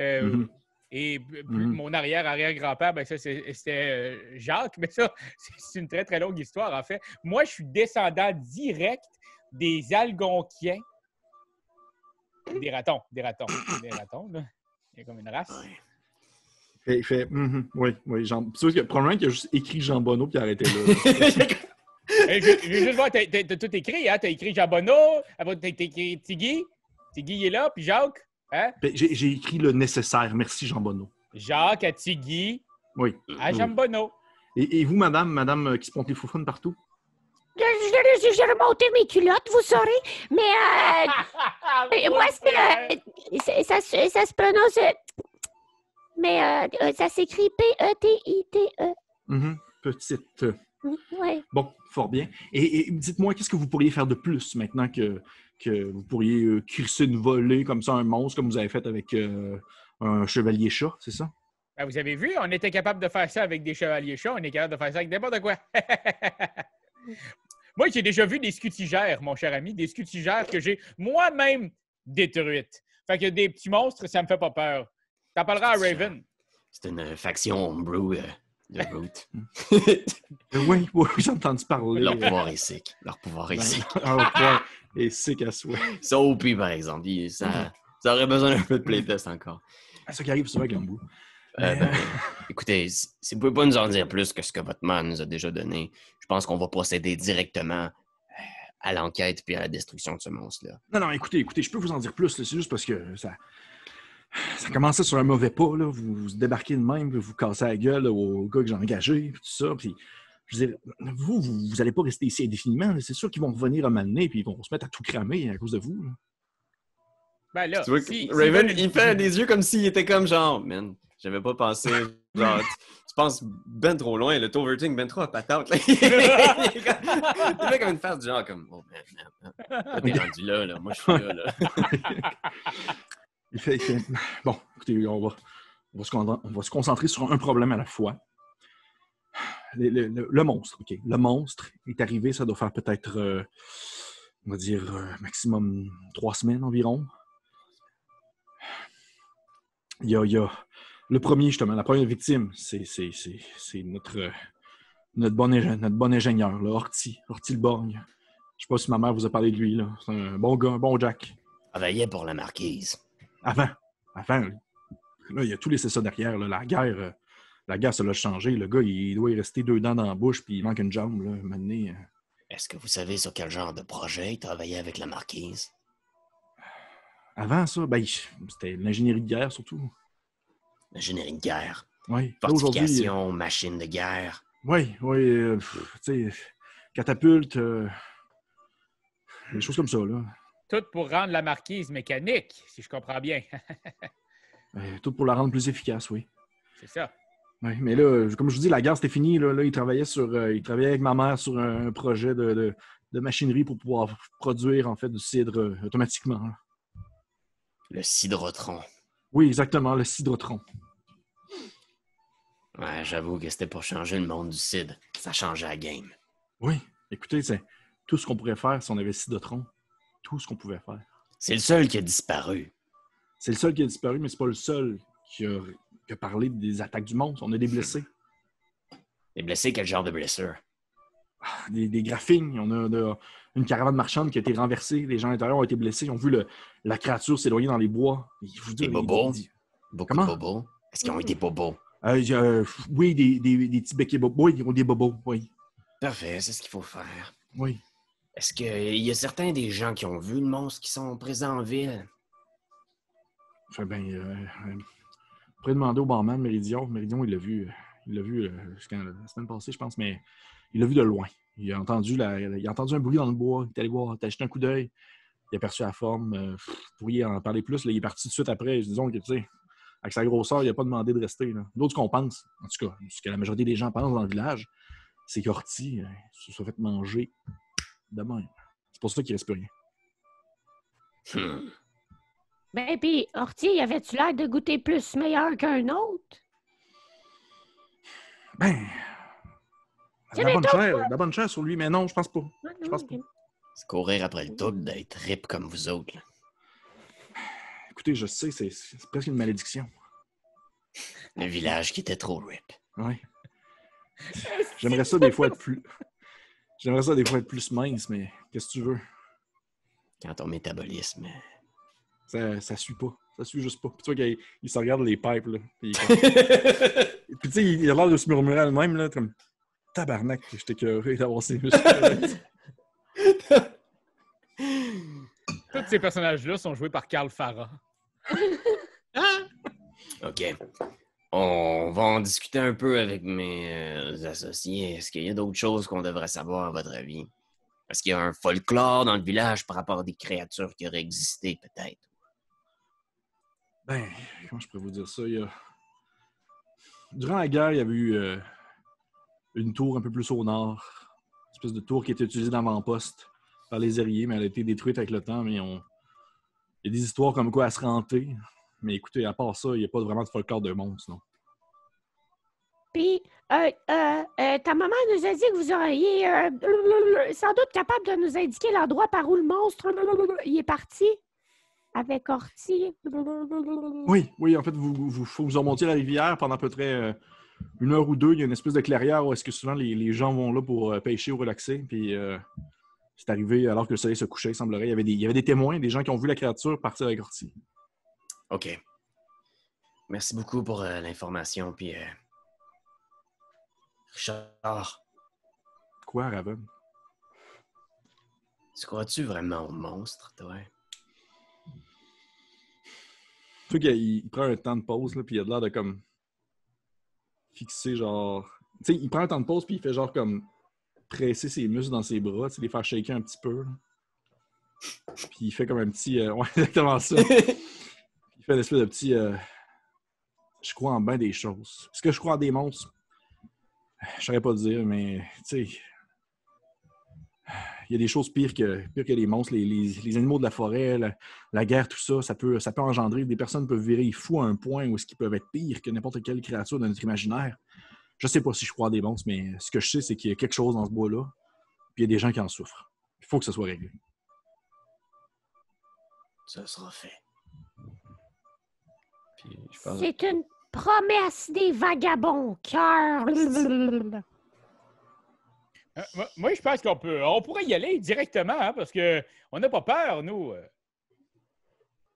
euh, Mhm. Et Mhm. mon arrière-arrière-grand-père, ben ça, c'est- c'était euh, Jacques. Mais ça, c'est- une très, très longue histoire, en fait. Moi, je suis descendant direct des Algonquiens. Des ratons, des ratons, des ratons, là. Il y a comme une race. Il fait, Mhm, oui, oui, Jean. C'est sûr que probablement qu'il a juste écrit Jean Bonneau, puis il a arrêté là. Hey, je, je veux juste voir, t'as t'as- t'as tout écrit, hein? T'as écrit Jean Bonneau, t'as t'as écrit Tigui. Tigui est là, puis Jacques. Hein? Ben, j'ai, j'ai écrit le nécessaire. Merci, Jean Bonneau. Jacques à Tigui Oui. à oui. Jean Bonneau. Et, et vous, madame, madame euh, qui se ponte les foufounes partout? Je- je- je- J'ai remonté mes culottes, vous saurez. Mais euh, moi, c'est, euh, c'est- ça, se- ça se prononce. euh, mais euh, euh, ça s'écrit P-E-T-I-T-E. Mhm. Petite. euh, Ouais. Bon, fort bien. Et, et dites-moi, qu'est-ce que vous pourriez faire de plus maintenant que, que vous pourriez euh, crisser une volée comme ça, un monstre, comme vous avez fait avec euh, un chevalier chat, c'est ça? Ben, vous avez vu, on était capable de faire ça avec des chevaliers chats, on est capable de faire ça avec n'importe quoi. Moi, j'ai déjà vu des scutigères, mon cher ami, des scutigères que j'ai moi-même détruites. Fait que des petits monstres, ça me fait pas peur. T'en parleras à Raven. C'est une faction homebrew de Root. Oui, oui, j'ai entendu parler. Leur pouvoir est sick. Leur pouvoir est sick. Ah, ouais. Et c'est qu'à souhait. Ça, OP, par exemple, ça, ça aurait besoin d'un peu de playtest encore. C'est ça qui arrive souvent avec l'embout. Euh, ben, écoutez, si vous pouvez pas nous en dire plus que ce que votre man nous a déjà donné, je pense qu'on va procéder directement euh, à l'enquête puis à la destruction de ce monstre-là. Non, non, écoutez, écoutez, je peux vous en dire plus. C'est juste parce que ça, ça commençait sur un mauvais pas. Là. Vous, vous débarquez de même, puis vous cassez la gueule là, au gars que j'ai engagé, puis tout ça. Puis, je veux dire, vous, vous, vous allez pas rester ici indéfiniment. C'est sûr qu'ils vont revenir à m'amener, puis ils vont se mettre à tout cramer à cause de vous. là. Ben là, Tu vois, que si- Raven, il fait des yeux comme s'il était comme genre, man, j'avais pas pensé. Genre, tu, tu penses ben trop loin, le overthink ben trop à patente. là. il fait comme une face du genre, comme, oh man, man, man. T'es rendu là, là. Moi, je suis là, là. Bon, écoutez, on va, se, concentrer sur un problème à la fois. Le, monstre, OK. Le monstre est arrivé, ça doit faire peut-être, euh, on va dire, euh, maximum trois semaines environ. Il y a, le premier, justement, la première victime, c'est notre, euh, notre, bon, ingénieur, là, Horty le Borgne. Je sais pas si ma mère vous a parlé de lui, là. C'est un bon gars, un bon Jack. Travaillait pour la marquise. Avant. Avant. Là, il a tout laissé ça derrière. là. La guerre, euh, la guerre, ça l'a changé. Le gars, il doit y rester deux dents dans la bouche, puis il manque une jambe. Là, maintenant, euh. Est-ce que vous savez sur quel genre de projet il travaillait avec la marquise? Avant ça, ben, c'était l'ingénierie de guerre, surtout. Ingénierie de guerre, Oui. Aujourd'hui, euh, fortification, machine de guerre. Oui, oui. euh, tu sais, catapulte, des choses comme ça, là. Tout pour rendre la marquise mécanique, si je comprends bien. Euh, tout pour la rendre plus efficace, oui. C'est ça. Oui, mais là, comme je vous dis, la guerre, c'était fini. Là, Là, il travaillait sur, euh, il travaillait avec ma mère sur un projet de, de- de machinerie pour pouvoir produire, en fait, du cidre euh, automatiquement. là. Le cidrotron. Oui, exactement, le cidrotron. Ouais, j'avoue que c'était pour changer le monde du cid. Ça changeait la game. Oui, écoutez, c'est tout ce qu'on pourrait faire si on avait le cidrotron. Tout ce qu'on pouvait faire. C'est le seul qui a disparu. C'est le seul qui a disparu, mais c'est pas le seul qui a, qui a parlé des attaques du monstre. On a des blessés, Les blessés, quel genre de blessure? des, des graphines. On a de- une caravane marchande qui a été renversée. Les gens à l'intérieur ont été blessés. Ils ont vu le- la créature s'éloigner dans les bois. Je vous dis, Des bobos? Beaucoup Comment? bobos? Est-ce qu'ils ont été bobos? Euh, euh, oui, des, des, des petits becs et bobos. Oui, ils ont des bobos. Oui, Parfait, c'est ce qu'il faut faire. oui. Est-ce qu'il y a certains des gens qui ont vu le monstre qui sont présents en ville? Enfin, ben, euh, euh, pourrait demander au barman Méridion. Méridion, il l'a vu. Il l'a vu euh, quand- la semaine passée, je pense, mais il l'a vu de loin. Il a entendu, la, il a entendu un bruit dans le bois. Il est allé voir, il a jeté un coup d'œil. Il a aperçu la forme. euh, vous pourriez en parler plus. il est parti tout de suite après. Disons que, tu sais, avec sa grosseur, il n'a pas demandé de rester. D'autres qu'on pense, en tout cas, ce que la majorité des gens pensent dans le village, c'est qu'Orty euh, se soit fait manger de même. C'est pour ça qu'il ne reste plus rien. Hmm. Ben, puis, Horty, avait-tu l'air de goûter plus meilleur qu'un autre? Ben, C'est la des bonne, chair, la bonne chair sur lui, mais non, je pense pas. Je pense pas. C'est courir après le double d'être rip comme vous autres. là. Écoutez, je sais, c'est presque une malédiction. Le village qui était trop rip. Ouais. J'aimerais ça des fois être plus. J'aimerais ça des fois être plus mince, mais qu'est-ce que tu veux? Quand ton métabolisme. Ça, ça suit pas. Ça suit juste pas. Puis tu vois qu'il il se regarde les pipes, là. Puis, comme- tu sais, il a l'air de se murmurer à lui-même, là, comme tabarnak, j'étais curieux d'avoir ces muscles. Tous ces personnages-là sont joués par Carl Farah. OK. On va en discuter un peu avec mes euh, associés. Est-ce qu'il y a d'autres choses qu'on devrait savoir, à votre avis? Est-ce qu'il y a un folklore dans le village par rapport à des créatures qui auraient existé, peut-être? Ben, comment je pourrais vous dire ça? Durant la guerre, il y avait eu euh, une tour un peu plus au nord. Une espèce de tour qui était utilisée d'avant-poste par les Zériers, mais elle a été détruite avec le temps. Mais on... il y a des histoires comme quoi elle se rentait. Mais écoutez, à part ça, il n'y a pas vraiment de folklore de monstres, non. Puis, euh, euh, euh, ta maman nous a dit que vous auriez sans doute capable de nous indiquer l'endroit par où le monstre il est parti? Avec Orti. Oui, oui, en fait, vous, vous, vous remontiez la rivière pendant à peu près une heure ou deux. Il y a une espèce de clairière où est-ce que souvent les, les gens vont là pour pêcher ou relaxer. Puis c'est arrivé alors que le soleil se couchait, il semblerait. Il y, avait des, il y avait des témoins, des gens qui ont vu la créature partir avec Orti. OK. Merci beaucoup pour euh, l'information. Puis, euh, Richard, Quoi, Raven? tu crois-tu vraiment au monstre, toi? Tu sais qu'il il prend un temps de pause, là, puis il a de l'air de comme fixer genre. Tu sais, il prend un temps de pause, puis il fait genre comme presser ses muscles dans ses bras, tu sais, les faire shaker un petit peu. Puis il fait comme un petit. euh, Ouais, exactement ça. il fait l'espèce de petit. euh, Je crois en bien des choses. Est-ce que je crois en des monstres? Je saurais pas le dire, mais tu sais. Il y a des choses pires que, pires que les monstres, les, les- les animaux de la forêt, la, guerre, tout ça, ça peut, ça peut engendrer. Des personnes peuvent virer fous à un point où est-ce qu'ils peuvent être pires que n'importe quelle créature de notre imaginaire. Je sais pas si je crois en des monstres, mais ce que je sais, c'est qu'il y a quelque chose dans ce bois-là, puis il y a des gens qui en souffrent. Il faut que ça soit réglé. Ça sera fait. Puis je pense. C'est une promesse des vagabonds, cœur. Euh, moi- je pense qu'on peut, on pourrait y aller directement, hein, parce que on n'a pas peur, nous. euh.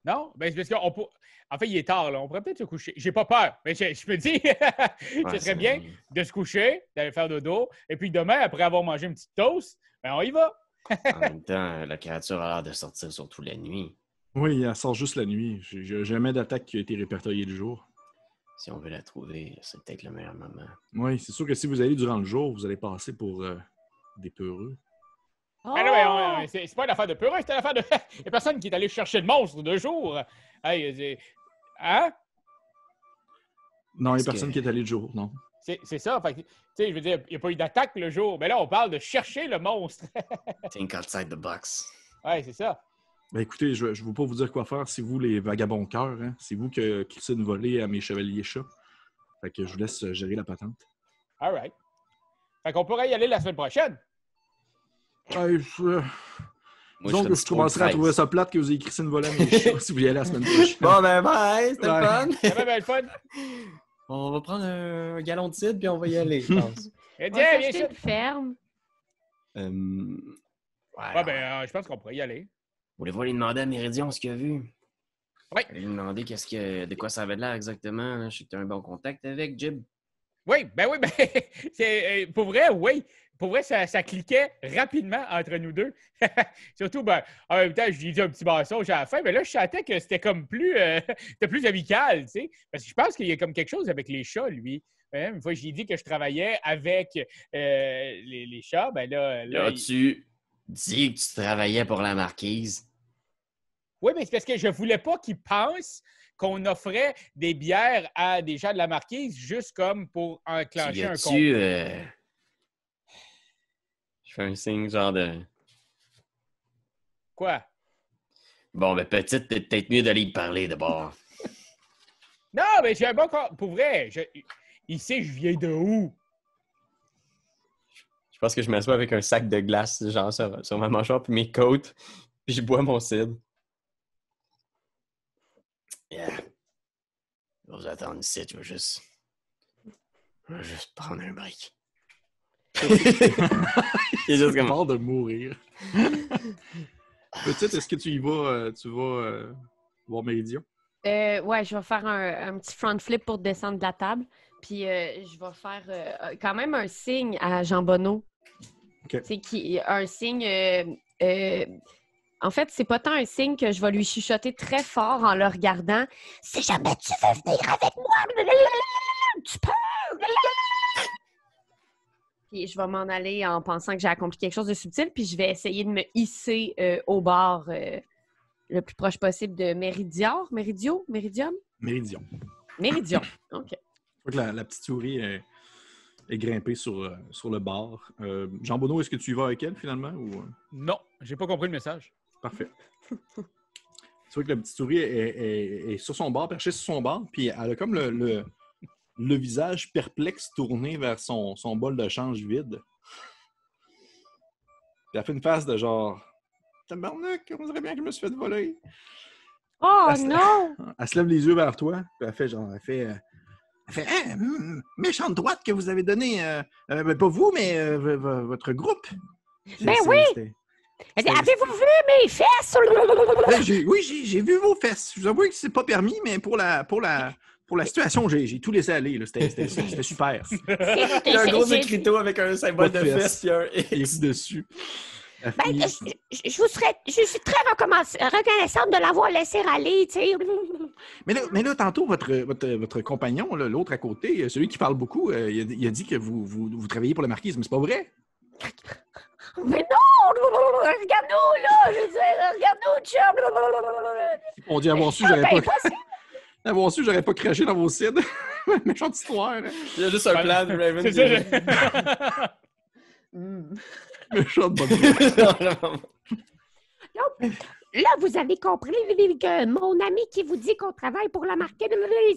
Non? Ben, c'est parce qu'on peut... En fait, il est tard, là. On pourrait peut-être se coucher. J'ai pas peur, mais je, je me dis, ce Ouais, serait c'est- bien de se coucher, d'aller faire dodo, et puis demain, après avoir mangé une petite toast, ben, on y va. En même temps, la créature a l'air de sortir surtout la nuit. Oui, elle sort juste la nuit. J'ai jamais d'attaque qui a été répertoriée le jour. Si on veut la trouver, c'est peut-être le meilleur moment. Oui, c'est sûr que si vous allez durant le jour, vous allez passer pour euh, des peureux. Oh! Ah c'est pas une affaire de peureux, c'est une affaire de. Il a personne qui est allé chercher le monstre de jour. Hey, c'est- hein? Non, il n'y a personne que- qui est allé le jour, non. C'est ça. Fait que, tu sais, je veux dire, il n'y a pas eu d'attaque le jour. Mais là, on parle de chercher le monstre. Think outside the box. ouais, c'est ça. Ben écoutez, je ne veux pas vous dire quoi faire. C'est vous les vagabonds cœurs. Hein? C'est vous que crissez une volée à mes chevaliers chats. Fait que je vous laisse euh, gérer la patente. All right. Fait qu'on pourrait y aller la semaine prochaine. Ouais, je- Moi, serais que je le commencerai à 13. trouver ça plate que vous ayez crissé une volée à mes chats si vous y allez la semaine prochaine. Bon, ben, bye, c'était Ouais. le fun. Va bien le fun. On va prendre un galon de cidre, puis on va y aller, je pense. Eh On va bien, bien une ferme. Euh, Ah, ben, euh, je pense qu'on pourrait y aller. Voulez-vous aller demander à Méridion ce qu'il a vu? Oui. Allez lui demander qu'est-ce que, de quoi ça avait l'air exactement. Je sais que tu as un bon contact avec Jib. Oui, ben oui, ben, c'est, euh, pour vrai, oui. Pour vrai, ça, ça cliquait rapidement entre nous deux. Surtout, ben, en même temps, je lui ai dit un petit mensonge à la fin, mais là, je sentais que c'était comme plus, euh, c'était plus amical, tu sais. Parce que je pense qu'il y a comme quelque chose avec les chats, lui. Hein, Une fois, j'ai dit que je travaillais avec euh, les, les chats, ben là, là, Là, il- tu dis que tu travaillais pour la marquise. Oui, mais c'est parce que je voulais pas qu'ils pensent qu'on offrait des bières à des gens de la marquise juste comme pour enclencher un compte. tu euh, je fais un signe genre de. Quoi? Bon, ben, petite, t'es peut-être mieux d'aller y parler d'abord. Non, mais j'ai un bon compte. Pour vrai, je- il sait je viens de où? Je pense que je m'assois avec un sac de glace, genre sur, sur ma mâchoire, puis mes côtes, puis je bois mon cidre. Yeah. Je vais vous attendre ici, je vais juste. Je vais juste prendre un break. Il est juste comme. mort de mourir. Petite, est-ce que tu y vas, euh, tu vas euh, voir Méridion? Euh, ouais, je vais faire un, un petit front flip pour descendre de la table. Puis euh, je vais faire euh, quand même un signe à Jean Bonneau. OK. C'est qui un signe. En fait, c'est pas tant un signe que je vais lui chuchoter très fort en le regardant. Si jamais tu veux venir avec moi, tu peux. Puis je vais m'en aller en pensant que j'ai accompli quelque chose de subtil. Puis je vais essayer de me hisser euh, au bord euh, le plus proche possible de Méridior. Méridio? Méridium? Méridion. Méridion. OK. vois que la, la petite souris est, est grimpée sur, euh, sur le bar. Euh, Jean Bonneau, est-ce que tu y vas avec elle finalement? Ou... Non, j'ai pas compris le message. Parfait. tu vois que la petite souris est, est- est sur son bar, perchée sur son bar, puis elle a comme le, le, le visage perplexe tourné vers son, son bol de change vide. Puis elle fait une face de genre Tabarnak, on dirait bien que je me suis fait voler. Oh non! Elle se lève les yeux vers toi, puis elle fait genre, elle fait. euh, elle fait Hein, hum, méchante droite que vous avez donnée. euh, euh, ben, pas vous, mais votre groupe. Ben oui! Avez-vous vu mes fesses? Oui, j'ai vu vos fesses. Je vous avoue que c'est pas permis, mais pour la, pour la, pour la situation, j'ai j'ai tout laissé aller. C'était super. Il y a un gros écriteau avec un symbole de fesses. un X. dessus. Ben, je, vous serais, je suis très reconnaissante de l'avoir laissé aller, tu sais. mais, là, mais là, tantôt, votre, votre, votre compagnon, l'autre à côté, celui qui parle beaucoup, euh, il, a, il a dit que vous, vous, vous travaillez pour la marquise, mais c'est pas vrai. Mais non! Regarde-nous, là! Je veux dire, regarde-nous, chum! On dit avoir su, j'aurais pas, avoir su, j'aurais pas craché dans vos cides. Méchante histoire. hein. Il y a juste un plan de Raven. C'est ça, je- Hmm. Méchante bonne Là, vous avez compris que mon ami qui vous dit qu'on travaille pour la marque,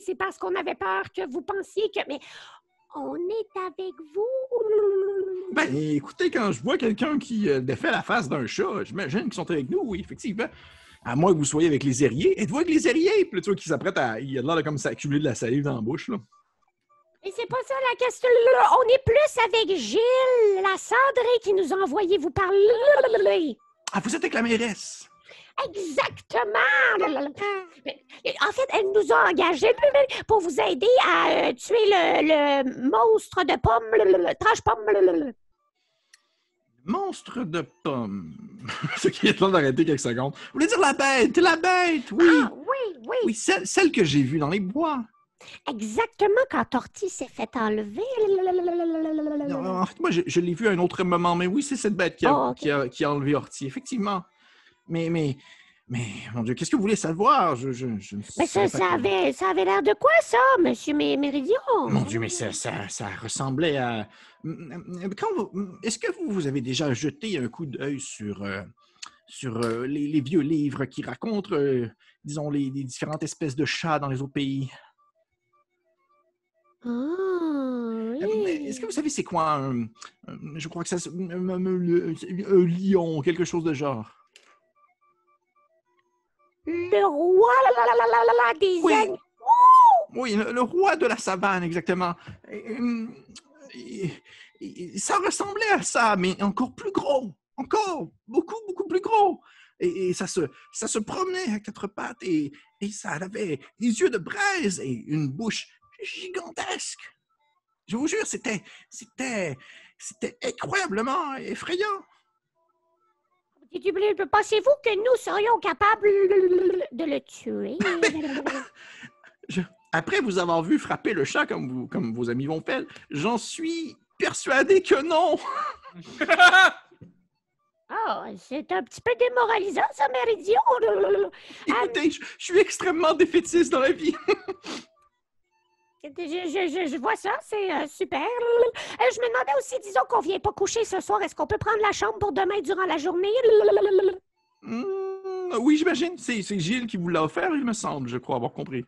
c'est parce qu'on avait peur que vous pensiez que. Mais on est avec vous. Ben, écoutez, quand je vois quelqu'un qui euh, défait la face d'un chat, j'imagine qu'ils sont avec nous, oui, effectivement. À moins que vous soyez avec les airiers. Êtes-vous avec les airiers? Puis tu vois qu'il s'apprête à. Il a l'air de comme s'accumuler de la salive dans la bouche, là. Et c'est pas ça la question. On est plus avec Gilles, la cendrée qui nous a envoyé vous parler. Ah, vous êtes avec la mairesse! Exactement. En fait, elle nous a engagés pour vous aider à euh, tuer le, le monstre de pomme, le, trash pomme. Monstre de pomme. Ce qui est temps d'arrêter quelques secondes. Vous voulez dire la bête? La bête, oui! Ah oui, oui. Oui, celle, celle que j'ai vue dans les bois. Exactement quand Torty s'est fait enlever. Non, en fait, moi, je, je l'ai vue à un autre moment, mais oui, c'est cette bête qui a, Oh, qui a, qui a enlevé Horty, effectivement. Mais, mais, mais, mon Dieu, qu'est-ce que vous voulez savoir? Je, je, je ne Mais ça, avait, ça avait l'air de quoi, ça, Monsieur Mé- Méridion? Mon Dieu, mais ça, ça, ça ressemblait à. Est-ce que vous, vous avez déjà jeté un coup d'œil sur, euh, sur euh, les, les vieux livres qui racontent, euh, disons, les, les différentes espèces de chats dans les autres pays? Oui. Est-ce que vous savez c'est quoi un, Je crois que ça. un lion, quelque chose de genre? Le roi la, la, la, la, la, la, des Oui. Oui, le, le roi de la savane, exactement. Hum, ça ressemblait à ça, mais encore plus gros. Encore beaucoup, beaucoup plus gros. Et, et ça, se, ça se promenait à quatre pattes et, et ça avait des yeux de braise et une bouche gigantesque. Je vous jure, c'était, c'était, c'était incroyablement effrayant. Pensez-vous que nous serions capables de le tuer? Après vous avoir vu frapper le chat comme, vous, comme vos amis vont faire, j'en suis persuadé que non. Ah, c'est un petit peu démoralisant, ça, Méridion. Écoutez, je, je suis extrêmement défaitiste dans la vie. Je, je- je- je vois ça, c'est euh, super. Euh, je me demandais aussi, disons qu'on vient pas coucher ce soir, est-ce qu'on peut prendre la chambre pour demain durant la journée? Hmm, oui, j'imagine. C'est Gilles qui vous l'a offert, il me semble, je crois avoir compris.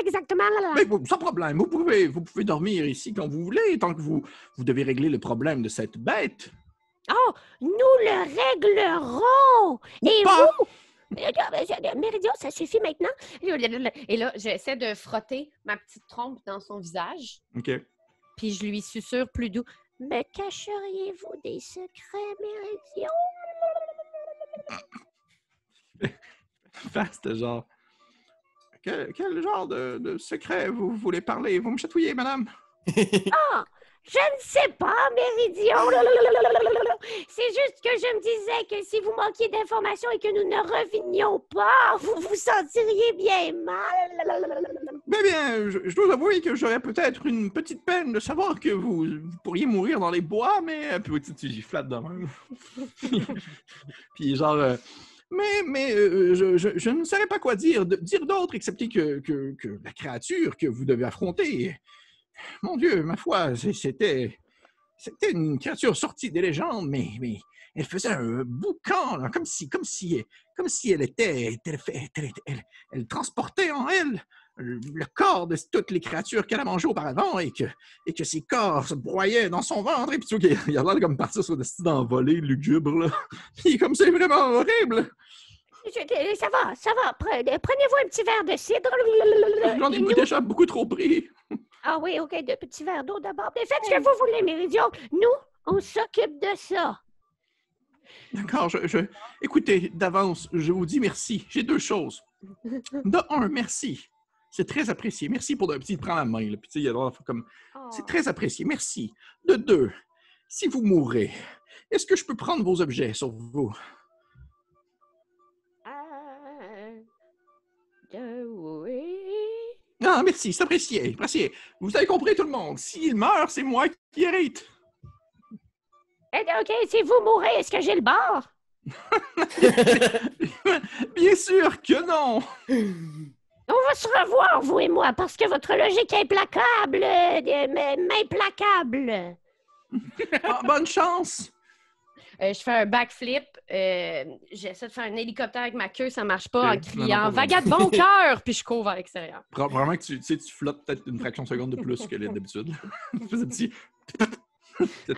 Exactement. Mais sans problème, vous pouvez, vous pouvez dormir ici quand vous voulez, tant que vous, vous devez régler le problème de cette bête. Oh, nous le réglerons. Et pas. vous? Euh, Méridion, ça suffit maintenant. Et là, j'essaie de frotter ma petite trompe dans son visage, OK. puis je lui susurre plus doux. Me cacheriez-vous des secrets, Méridion? Fast, genre. Quel, quel genre de, de secret vous voulez parler? Vous me chatouillez, madame? Ah, je ne sais pas, Méridion. C'est juste que je me disais que si vous manquiez d'informations et que nous ne revenions pas, vous vous sentiriez bien mal. Eh bien, je, dois avouer que j'aurais peut-être une petite peine de savoir que vous, pourriez mourir dans les bois, mais... euh, Puis tu, flatte de même. Puis genre, euh, Mais, mais euh, je, ne saurais pas quoi dire, dire d'autre, excepté que, que la créature que vous devez affronter, mon Dieu, ma foi, c'était, c'était une créature sortie des légendes, mais, mais elle faisait un boucan, là, comme si, comme si, comme si elle était, elle, elle- elle- elle transportait en elle le le corps de toutes les créatures qu'elle a mangées auparavant et que, et que ses corps se broyaient dans son ventre. Et puis tu vois il a l'air comme partir sur des styles d'envolée lugubre, là. Puis comme c'est vraiment horrible. Je- Ça va, ça va. Pre- Prenez-vous un petit verre de cidre. J'en ai beaucoup trop pris. Ah oui, OK, de petits verres d'eau d'abord. Mais faites ce que vous voulez, Méridion. Nous, on s'occupe de ça. D'accord, je, je- écoutez, d'avance, je vous dis merci. J'ai deux choses. De un, merci. C'est très apprécié. Merci pour le petit prend la main. Là. Puis, il a comme Oh. C'est très apprécié. Merci. De deux, si vous mourrez, est-ce que je peux prendre vos objets sur vous? Ah, merci, c'est apprécié. apprécié. Vous avez compris, tout le monde. S'il meurt, c'est moi qui hérite. Eh, OK, si vous mourrez, est-ce que j'ai le bar? Bien sûr que non. On va se revoir, vous et moi, parce que votre logique est implacable. euh, implacable. Ah, bonne chance. Euh, je fais un backflip. euh, J'essaie de faire un hélicoptère avec ma queue, ça marche pas, en criant pas Vaga de bon cœur, puis je cours vers l'extérieur. Pro- Probablement que tu, tu sais, tu flottes peut-être une fraction de seconde de plus que d'habitude. tu fais un petit...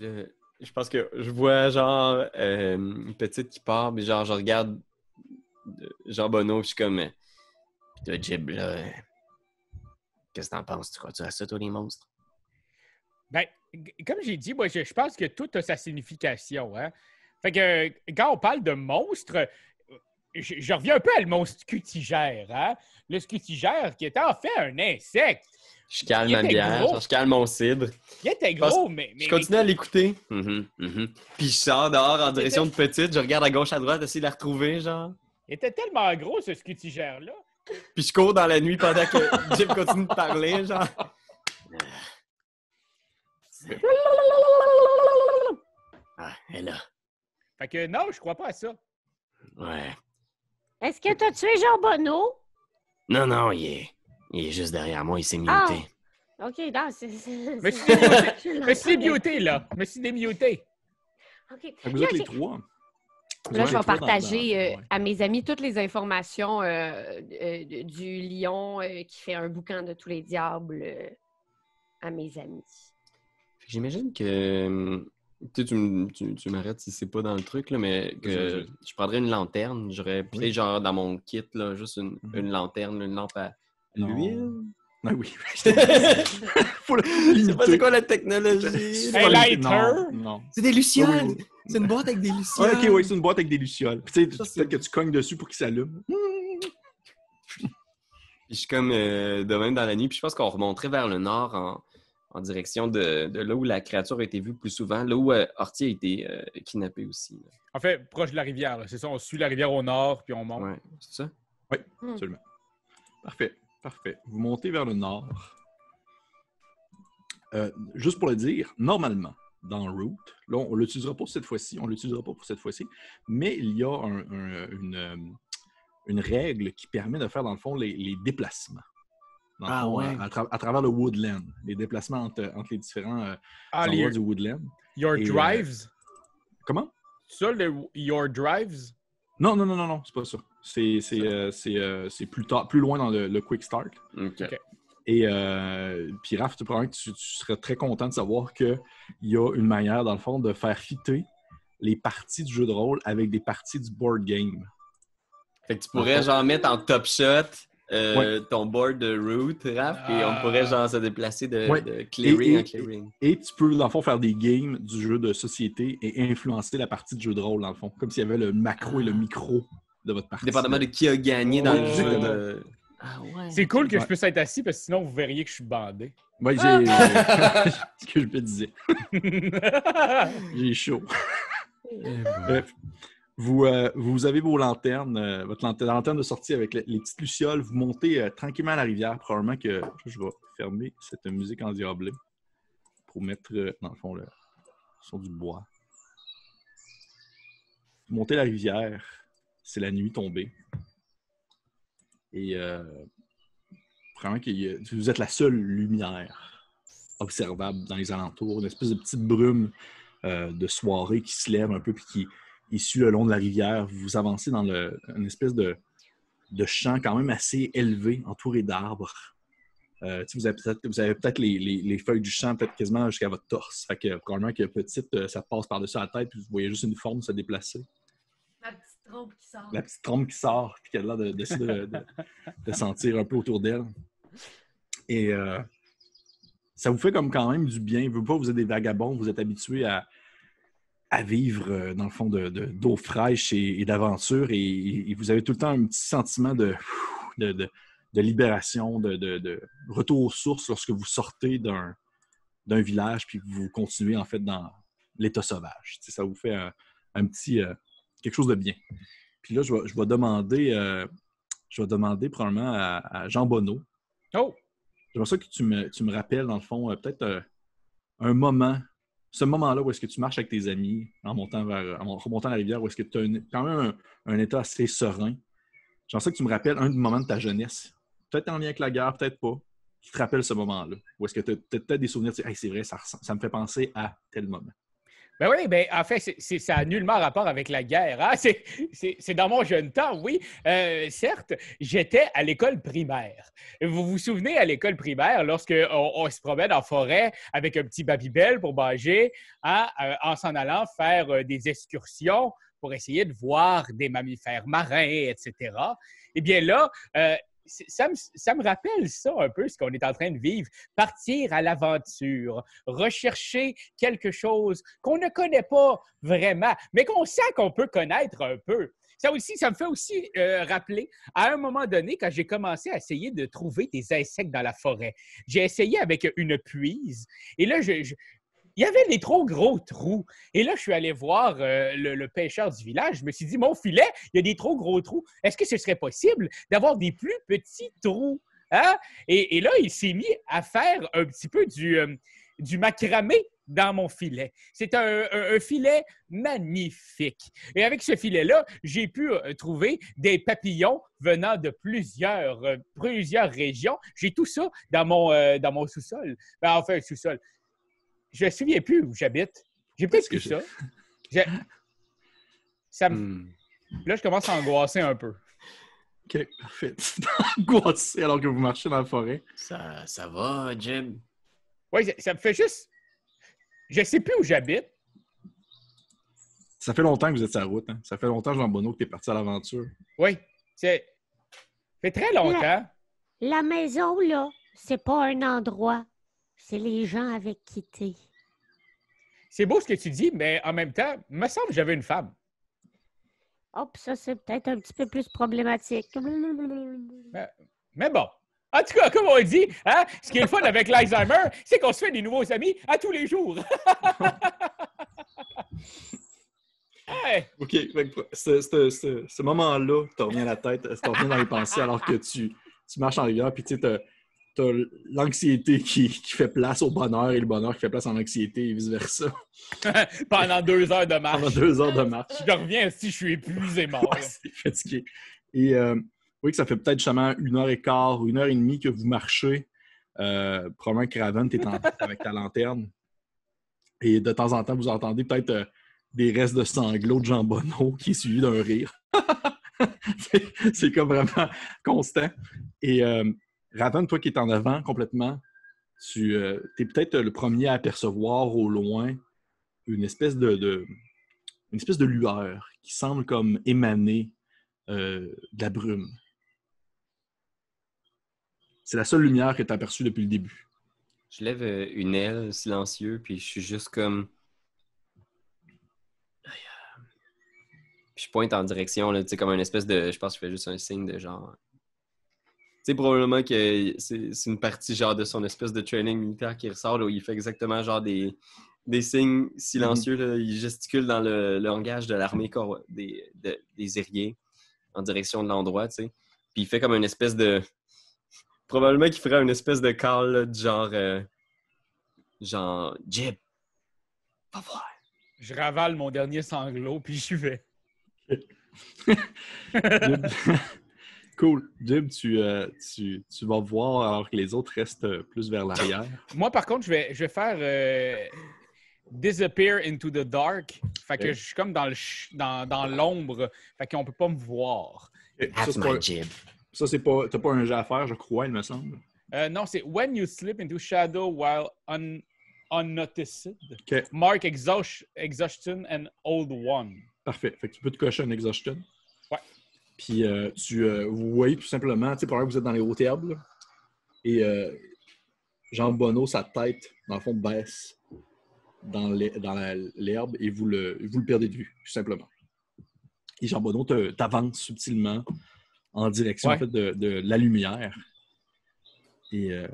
Je, je pense que je vois genre euh, une petite qui part, mais genre je regarde Jean Bonneau, puis je suis comme Toi, Jib, là, qu'est-ce que t'en penses? Tu crois-tu à ça, toi, les monstres? Ben, comme j'ai dit, moi, je, je pense que tout a sa signification. Hein? Fait que quand on parle de monstre, je, je reviens un peu à le monstre scutigère. Hein? Le scutigère qui était en fait un insecte. Je calme ma bière, gros. je calme mon cidre. Il était gros, mais. mais Je continue à l'écouter. Mhm, mhm. Puis je sors dehors en direction de petite, je regarde à gauche, à droite, essayer de la retrouver, genre. Il était tellement gros, ce scutigère-là. Puis je cours dans la nuit pendant que Jim continue de parler, genre. Ah, elle est là. Fait que non, je crois pas à ça. Ouais. Est-ce que t'as tué Jean Bonneau? Non, non, il est, il est juste derrière moi, il s'est Ah. muté. OK, non, c'est... c'est- Mais c'est- muté, là. Mais c'est démuté. OK. Vous Là, êtes les trois. Là, je vais partager dans- euh, à mes amis toutes les informations euh, euh, du lion euh, qui fait un boucan de tous les diables euh, à mes amis. J'imagine que. hum, Tu, sais, tu, tu, tu m'arrêtes si c'est pas dans le truc, là, mais que je prendrais une lanterne. J'aurais peut-être Oui. genre dans mon kit, là, juste une, Mhm. une lanterne, une lampe à l'huile. Ah oui. Faut le pas c'est quoi la technologie. C'est Un lighter? Non, non. C'est des lucioles! Oui, oui, oui. C'est une boîte avec des Ah, lucioles! ok, oui, c'est une boîte avec des lucioles. Puis, tu sais, peut-être que tu cognes dessus pour qu'il s'allume. Puis je suis comme euh, de même dans la nuit. Puis je pense qu'on remonterait vers le nord en, en direction de, de là où la créature a été vue plus souvent, là où euh, Horty a été euh, kidnappé aussi. là. En fait, proche de la rivière. C'est ça, on suit la rivière au nord, puis on monte. Ouais, c'est ça? Absolument. Parfait, parfait. Vous montez vers le nord. Euh, juste pour le dire, normalement, dans Route, là, on ne l'utilisera pas cette fois-ci, on ne l'utilisera pas pour cette fois-ci, mais il y a un- un- une, euh, une règle qui permet de faire, dans le fond, les, les déplacements. Dans Ah fond, ouais. à, à tra- à travers le woodland, les déplacements entre, entre les différents euh, Ah, endroits les, du woodland. Your Et, euh, Drives? Comment? Ça, le Your Drives? Non, non, non, non, non, c'est pas ça. C'est c'est, euh, c'est, euh, c'est plus, tard, plus loin dans le, le Quick Start. Ok. Et euh, puis Raph, tu, que tu, tu serais très content de savoir qu'il y a une manière, dans le fond, de faire fitter les parties du jeu de rôle avec des parties du board game. Fait que tu pourrais genre mettre en top shot euh, ton board de route, Raph, et on Ah. pourrait genre se déplacer de, de clearing Et- en et- clearing. Et tu peux, dans le fond, faire des games du jeu de société et influencer la partie du jeu de rôle, dans le fond. Comme s'il y avait le macro et le micro de votre partie. Dépendamment de qui a gagné dans le jeu de. Ah ouais. C'est cool que je puisse être assis parce que sinon vous verriez que je suis bandé. Ouais, j'ai. ce que je me disais. J'ai chaud. Bref. Vous, euh, vous avez vos lanternes, euh, votre lanterne, de sortie avec les, petites lucioles. Vous montez euh, tranquillement la rivière. Probablement que je vais fermer cette musique endiablée pour mettre, dans le fond, le son du bois. Montez la rivière, c'est la nuit tombée. Et y a- vous êtes la seule lumière observable dans les alentours, une espèce de petite brume de soirée qui se lève un peu puis qui est issue le long de la rivière. Vous avancez dans le, une espèce de, de champ quand même assez élevé, entouré d'arbres. Euh, vous avez peut-être les, les- les feuilles du champ peut-être quasiment jusqu'à votre torse. Fait que probablement que petite, euh, ça passe par-dessus la tête, puis vous voyez juste une forme se déplacer. Ma petite trompe qui sort. La petite trompe qui sort, puis qu'elle a l'air de, de, de- de- de sentir un peu autour d'elle. Et euh, ça vous fait comme quand même du bien. Vous, pas, vous êtes des vagabonds, vous êtes habitués à, à vivre, euh, dans le fond, de- de- d'eau fraîche et, et d'aventure. Et, et vous avez tout le temps un petit sentiment de, de, de- de libération, de, de- retour aux sources lorsque vous sortez d'un d'un village puis que vous continuez en fait dans l'état sauvage. Tu sais, ça vous fait un, un petit euh, quelque chose de bien. Puis là, je vais, je vais demander, euh, je vais demander probablement à, à Jean Bonneau. Oh! J'aimerais ça que tu me, tu me rappelles, dans le fond, euh, peut-être un moment, ce moment-là où est-ce que tu marches avec tes amis en montant vers, en remontant la rivière, où est-ce que tu as quand même un, état assez serein. J'aimerais ça que tu me rappelles un moment de ta jeunesse. Peut-être en lien avec la guerre, peut-être pas. Qui te rappelle ce moment-là. Ou est-ce que tu as peut-être des souvenirs, sais, Hey, c'est vrai, ça, ça me fait penser à tel moment. Ben oui, ben en fait, ça n'a nullement rapport avec la guerre. hein. C'est- dans mon jeune temps, oui. Euh, certes, j'étais à l'école primaire. Vous vous souvenez, à l'école primaire, lorsque on, se promène en forêt avec un petit babybel pour manger, hein, euh, en s'en allant faire euh, des excursions pour essayer de voir des mammifères marins, etc. Eh bien là, ça me, ça me rappelle ça un peu, ce qu'on est en train de vivre. Partir à l'aventure, rechercher quelque chose qu'on ne connaît pas vraiment, mais qu'on sent qu'on peut connaître un peu. Ça aussi, ça me fait aussi euh, rappeler à un moment donné quand j'ai commencé à essayer de trouver des insectes dans la forêt. J'ai essayé avec une puise et là, je- je- il y avait des trop gros trous. Et là, je suis allé voir euh, le, pêcheur du village. Je me suis dit, mon filet, il y a des trop gros trous. Est-ce que ce serait possible d'avoir des plus petits trous? Hein? Et, là, il s'est mis à faire un petit peu du, euh, macramé dans mon filet. C'est un, filet magnifique. Et avec ce filet-là, j'ai pu euh, trouver des papillons venant de plusieurs, régions. J'ai tout ça dans mon, dans mon sous-sol. Ben, enfin, sous-sol. Je ne me souviens plus où j'habite. J'ai peut-être que plus ça. Ça me- Hmm. Là, je commence à angoisser un peu. OK, parfait. Angoissé alors que vous marchez dans la forêt. Ça, ça va, Jeb? Oui, ça, ça me fait juste. Je sais plus où j'habite. Ça fait longtemps que vous êtes sur la route. hein. Ça fait longtemps, Jean Bonneau, que tu es parti à l'aventure. Oui, c'est. Ça fait très longtemps. La maison, là, c'est pas un endroit. C'est les gens avec qui t'es. C'est beau ce que tu dis, mais en même temps, me semble que j'avais une femme. Hop, ça, c'est peut-être un petit peu plus problématique. Mais bon. En tout cas, comme on dit, hein, ce qui est le fun avec l'Alzheimer, c'est qu'on se fait des nouveaux amis à tous les jours. Hey, OK. Ce, ce- ce- ce moment-là, tu reviens à la tête, tu reviens dans les pensées alors que tu, tu marches en rivière, puis tu sais, tu as, l'anxiété qui, qui fait place au bonheur et le bonheur qui fait place en anxiété et vice-versa. pendant deux heures de marche. Pendant deux heures de marche. Je reviens si je suis épuisé mort. Ouais, c'est fatigué. Et euh, oui, que ça fait peut-être justement une heure et quart ou une heure et demie que vous marchez. Euh, probablement que Raven, tu es en tête avec ta lanterne. Et de temps en temps, vous entendez peut-être euh, des restes de sanglots de Jean Bonneau qui est suivi d'un rire. c'est, c'est comme vraiment constant. Et euh, Raven, toi qui es en avant complètement, tu es peut-être le premier à apercevoir au loin une espèce de, une espèce de lueur qui semble comme émaner euh, de la brume. C'est la seule lumière que tu as aperçue depuis le début. Je lève euh, une aile silencieux, puis je suis juste comme. Je pointe en direction, tu sais, comme une espèce de. Je pense que je fais juste un signe de genre. Tu sais, probablement que c'est c'est une partie genre de son espèce de training militaire qui ressort, là, où il fait exactement genre des, des signes silencieux. là. Il gesticule dans le, le langage de l'armée des, de- des en direction de l'endroit, tu sais. Puis il fait comme une espèce de. Probablement qu'il ferait une espèce de call, là, de genre. euh, genre, Jib, va voir. Je ravale mon dernier sanglot, puis j'y vais. Cool. Jib, tu, euh, tu, tu vas voir alors que les autres restent euh, plus vers l'arrière. Moi, par contre, je vais, je vais faire euh, disappear into the dark. Fait que je suis comme dans le ch- dans, dans l'ombre. Fait qu'on peut pas me voir. Ça, That's c'est pas, my jib. ça, c'est pas. T'as pas un jet à faire, je crois, il me semble. Euh, non, c'est when you slip into shadow while un, unnoticed. Ok. Mark exhaust, exhaustion and old one. Parfait. Fait que tu peux te cocher un exhaustion. Puis euh, tu euh, vous voyez tout simplement, tu sais, par exemple, vous êtes dans les hautes herbes, et euh, Jean Bonneau, sa tête, dans le fond, baisse dans l'herbe et vous le, vous le perdez de vue, tout simplement. Et Jean Bonneau t'avance subtilement en direction Ouais. en fait, de, de la lumière. Et euh,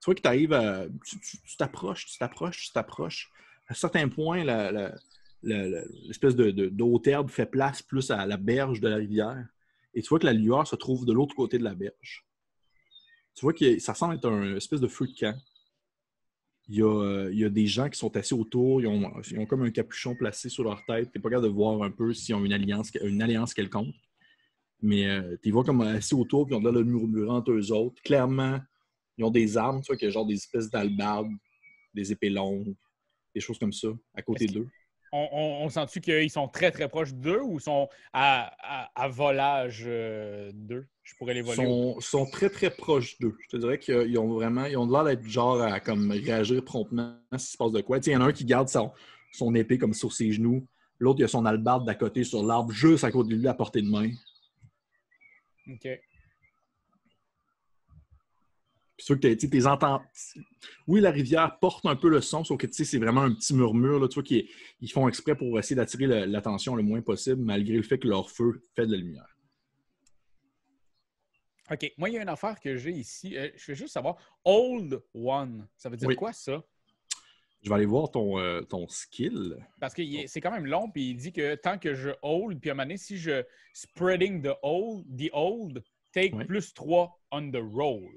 tu vois que tu arrives à. Tu t'approches, tu t'approches, tu t'approches. À un certain point, la- la- l'espèce de, de, d'haute herbe fait place plus à la berge de la rivière. Et tu vois que la lueur se trouve de l'autre côté de la berge. Tu vois que ça semble être un espèce de feu de camp. Il y, a, euh, il y a des gens qui sont assis autour, ils ont, ils ont comme un capuchon placé sur leur tête. Tu n'es pas capable de voir un peu s'ils ont une alliance, une alliance quelconque. Mais euh, tu les vois comme assis autour, puis ils ont de murmurer entre eux autres. Clairement, ils ont des armes, tu vois, que genre des espèces d'albardes, des épées longues, des choses comme ça, à côté d'eux. On, on, on sent-tu qu'ils sont très très proches d'eux ou sont à, à, à volage euh, d'eux? Je pourrais les voler. sont, sont très très proches d'eux. Je te dirais qu'ils ont vraiment, ils ont l'air d'être genre à comme réagir promptement s'il se passe de quoi. Il y en a un qui garde son, son épée comme sur ses genoux, l'autre il a son albarde d'à côté sur l'arbre, juste à côté de lui à portée de main. OK. Puis sûr que tu t'es entends. Oui, la rivière porte un peu le son, sauf que tu sais, c'est vraiment un petit murmure. Là, tu vois qu'ils ils font exprès pour essayer d'attirer l'attention le moins possible, malgré le fait que leur feu fait de la lumière. OK. Moi, il y a une affaire que j'ai ici. Euh, je veux juste savoir. Old One. Ça veut dire Oui. quoi, ça? Je vais aller voir ton, euh, ton skill. Parce que c'est quand même long, puis il dit que tant que je hold, puis à un moment donné, si je spreading the hold, the hold, take plus 3 on the roll.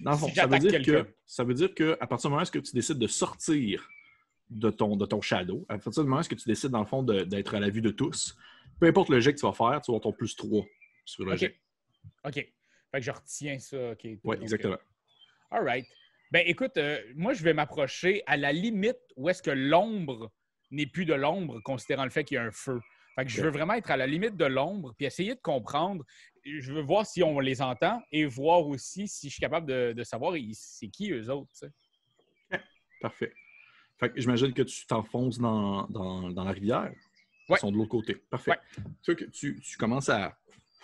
Dans fond, ça, veut dire que, ça veut dire que à partir du moment où tu décides de sortir de ton, de ton shadow, à partir du moment où tu décides, dans le fond, d'être à la vue de tous, peu importe le jet que tu vas faire, tu vas avoir ton plus 3 sur le jet. OK. Fait que je retiens ça. Oui, exactement. euh, all right. Ben écoute, euh, moi, je vais m'approcher à la limite où est-ce que l'ombre n'est plus de l'ombre, considérant le fait qu'il y a un feu. Fait que je veux vraiment être à la limite de l'ombre, puis essayer de comprendre. Je veux voir si on les entend et voir aussi si je suis capable de, de savoir c'est qui eux autres. Parfait. Fait que j'imagine que tu t'enfonces dans, dans, dans la rivière. Ils Ouais. sont de l'autre côté. Parfait. Ouais. Tu que tu, tu commences à.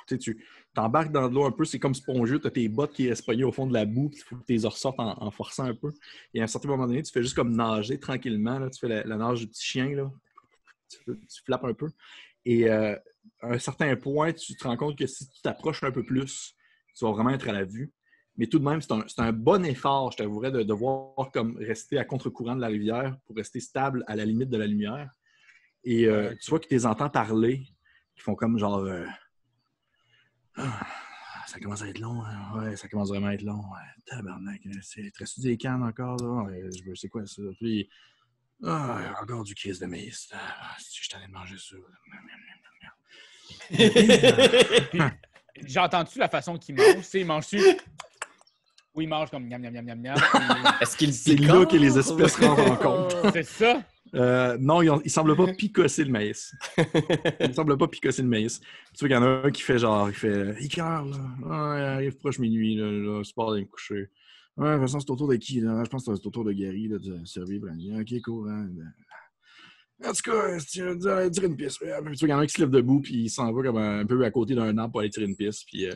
Tu t'embarques dans de l'eau un peu, c'est comme spongieux, tu as tes bottes qui pognées au fond de la boue, puis il faut que tu les ressortes en, en forçant un peu. Et à un certain moment donné, tu fais juste comme nager tranquillement. Là, tu fais la, la nage du petit chien. Là. Tu, tu flappes un peu. Et euh, à un certain point, tu te rends compte que si tu t'approches un peu plus, tu vas vraiment être à la vue. Mais tout de même, c'est un, un bon effort, je t'avouerais, de devoir comme rester à contre-courant de la rivière pour rester stable à la limite de la lumière. Et euh, tu vois que tu les entends parler, qui font comme genre. euh, Ah, ça commence à être long, hein? ouais, ça commence vraiment à être long. Ouais. Tabarnak, c'est très des cannes encore, là? Ouais, je veux- c'est quoi ça? Puis, ah, encore du kiss de maïs. Ah, si je t'en ai de manger ça. Entendu la façon qu'ils mangent. Tu sais, ils mangent-tu? Oui, ils mangent comme miam, miam, miam, miam, miam. Est-ce qu'il C'est là que les espèces rentrent en compte. puis- C'est ça? Euh, non, il ne semble pas picosser le maïs. Il ne semble pas picosser le maïs. Tu vois qu'il y en a un qui fait genre, il fait Icare, là. Il arrive proche minuit, là. là c'est pas d'aller me coucher. Ouais, façon, c'est autour de qui, là? Je pense que c'est autour de Gary, de servir. Ok, cool, hein. En tout cas, si veux aller tirer une piste. Qu'il y en a qui se lève debout, puis il s'en va comme un, peu à côté d'un arbre pour aller tirer une piste. Puis, euh,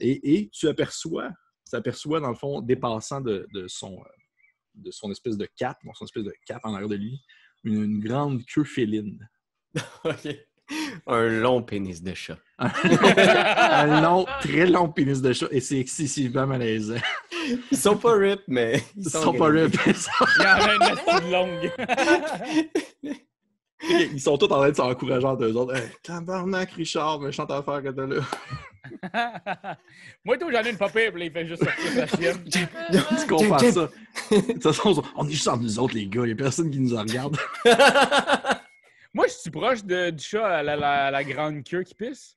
et, tu aperçois, tu aperçois, dans le fond, dépassant de, son, euh, de son espèce de cap, son espèce de cap en arrière de lui, une, une grande queue féline. OK. Un long pénis de chat. un long, très long pénis de chat, et c'est excessivement malaisant. Ils sont pas rip, mais Ils sont pas rip. Il y en a une petite longue. Ils sont tous en train de s'encourager entre eux autres. Hey, tabarnak, Richard, méchante affaire que t'as là. Moi, tout, j'en ai une pas pire, puis là, il fait juste sortir sa sienne. Tu comprends ça? De toute façon, on est juste entre nous autres, les gars. Il n'y a personne qui nous en regarde. Moi, je suis proche de- du chat à la, la- à la grande queue qui pisse.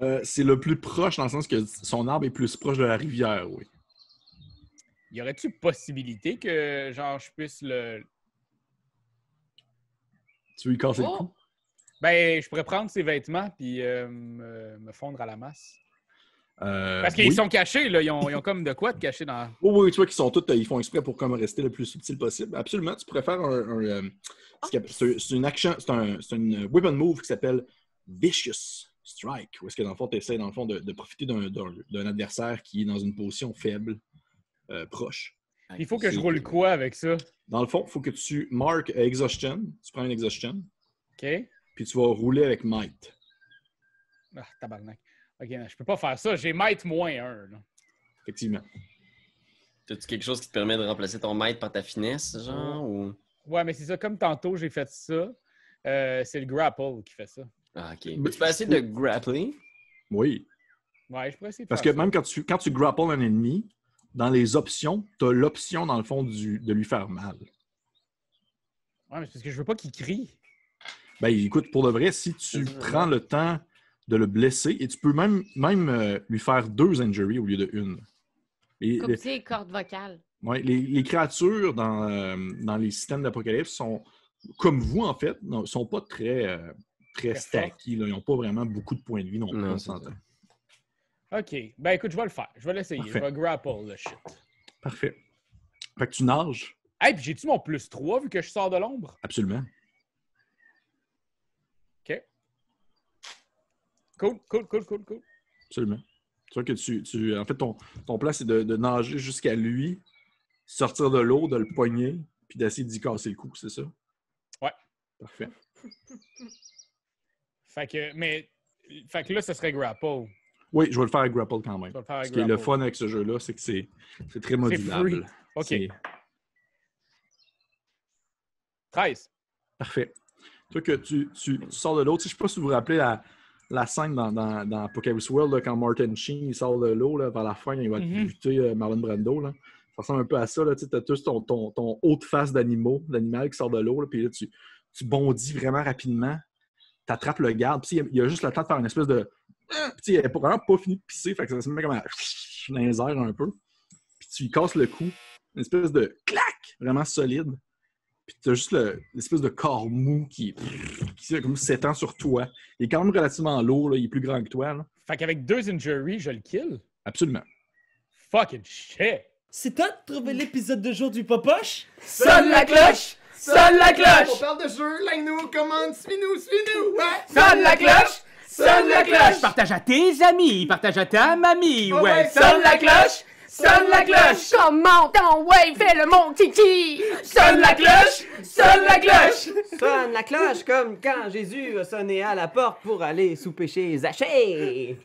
Euh, c'est le plus proche dans le sens que son arbre est plus proche de la rivière, oui. Y aurait-tu possibilité que, genre, je puisse le. Tu veux lui casser Oh! le cou? Ben, je pourrais prendre ses vêtements puis euh, me, me fondre à la masse. Euh, Parce qu'ils oui. sont cachés, là. Ils ont, ils ont comme de quoi de cacher dans. Oui, oui, tu vois qu'ils sont tous, ils font exprès pour comme rester le plus subtil possible. Absolument, tu pourrais faire un. un, euh, appelle- c'est une action, c'est un, une weapon move qui s'appelle Vicious Strike. Où est-ce que dans le fond, tu essaies dans le fond de, de profiter d'un- d'un d'un adversaire qui est dans une position faible, euh, proche. Il faut que je roule quoi avec ça? Dans le fond, il faut que tu marques Exhaustion. Tu prends une Exhaustion, OK? puis tu vas rouler avec Might. Ah, tabarnak. OK, je peux pas faire ça. J'ai might moins un. là. Effectivement. T'as-tu quelque chose qui te permet de remplacer ton maître par ta finesse, genre? Ou... Ouais, mais c'est ça. Comme tantôt, j'ai fait ça. euh, c'est le grapple qui fait ça. Ah, ok. Mais- tu peux essayer de grappler? Oui. Ouais, je pourrais essayer de Parce que ça. même quand tu, quand tu grapples un ennemi, dans les options, tu as l'option, dans le fond, du, de lui faire mal. Ouais, mais c'est parce que je veux pas qu'il crie. Ben écoute, pour de vrai, si tu prends le temps de le blesser, et tu peux même, même euh, lui faire deux injuries au lieu de une. Et Comme les, cordes vocales. ouais, les, les créatures dans, euh, dans les systèmes d'apocalypse sont, comme vous en fait, ne sont pas très, euh, très stacky. là. Ils n'ont pas vraiment beaucoup de points de vie non plus. Non, on s'entend. OK. Ben écoute, je vais le faire. Je vais l'essayer. Je vais grapple le shit. Parfait. Fait que tu nages, Hey, puis j'ai-tu mon plus 3 vu que je sors de l'ombre? absolument. Cool, cool, cool, cool, cool. Absolument. Tu vois que tu. tu- en fait, ton, ton plan, c'est de, de nager jusqu'à lui, sortir de l'eau, de le poigner, puis d'essayer d'y casser le cou, c'est ça? Ouais. Parfait. Fait que, mais, fait que là, ce serait grapple. Oui, je vais le faire avec grapple quand même. Je vais le faire avec Ce qui est le fun avec ce jeu-là, c'est que c'est c'est très modulable. OK. C'est 13. Parfait. Tu vois que tu, tu- tu sors de l'eau. Tu sais, Je ne sais pas si vous vous rappelez la, la scène dans, dans, dans World, là, quand Martin Sheen il sort de l'eau, vers la fin, il va buter euh, Marlon Brando. Là. Ça ressemble un peu à ça. Tu as tous ton, ton, ton haut de face d'animaux, d'animal qui sort de l'eau, puis là, tu, tu bondis vraiment rapidement. Tu attrapes le garde. Puis, il y a- il y a juste le temps de faire une espèce de. Ah! Puis, il n'a vraiment pas fini de pisser. Fait que ça se met comme un dans les airs un peu. Puis tu lui casses le cou. Une espèce de clac vraiment solide. Puis tu as juste le- l'espèce de corps mou qui, qui comme s'étend sur toi. Il est quand même relativement lourd. Là. Il est plus grand que toi. là. Fait qu'avec deux injuries, je le kill? Absolument. Fucking shit. C'est toi de trouver l'épisode de jour du Popoche? Sonne la cloche! Sonne la On cloche! parle de jeu, like-nous, commande, suis-nous, suis-nous! Ouais! Sonne la cloche! Sonne la cloche! Partage à tes amis, partage à ta mamie, Oh ouais, sonne la cloche! Sonne la cloche! Comment ton ouais, fais le mon kiki! Sonne la cloche! Sonne la cloche! Sonne la cloche comme quand Jésus a sonné à la porte pour aller souper chez Zachée.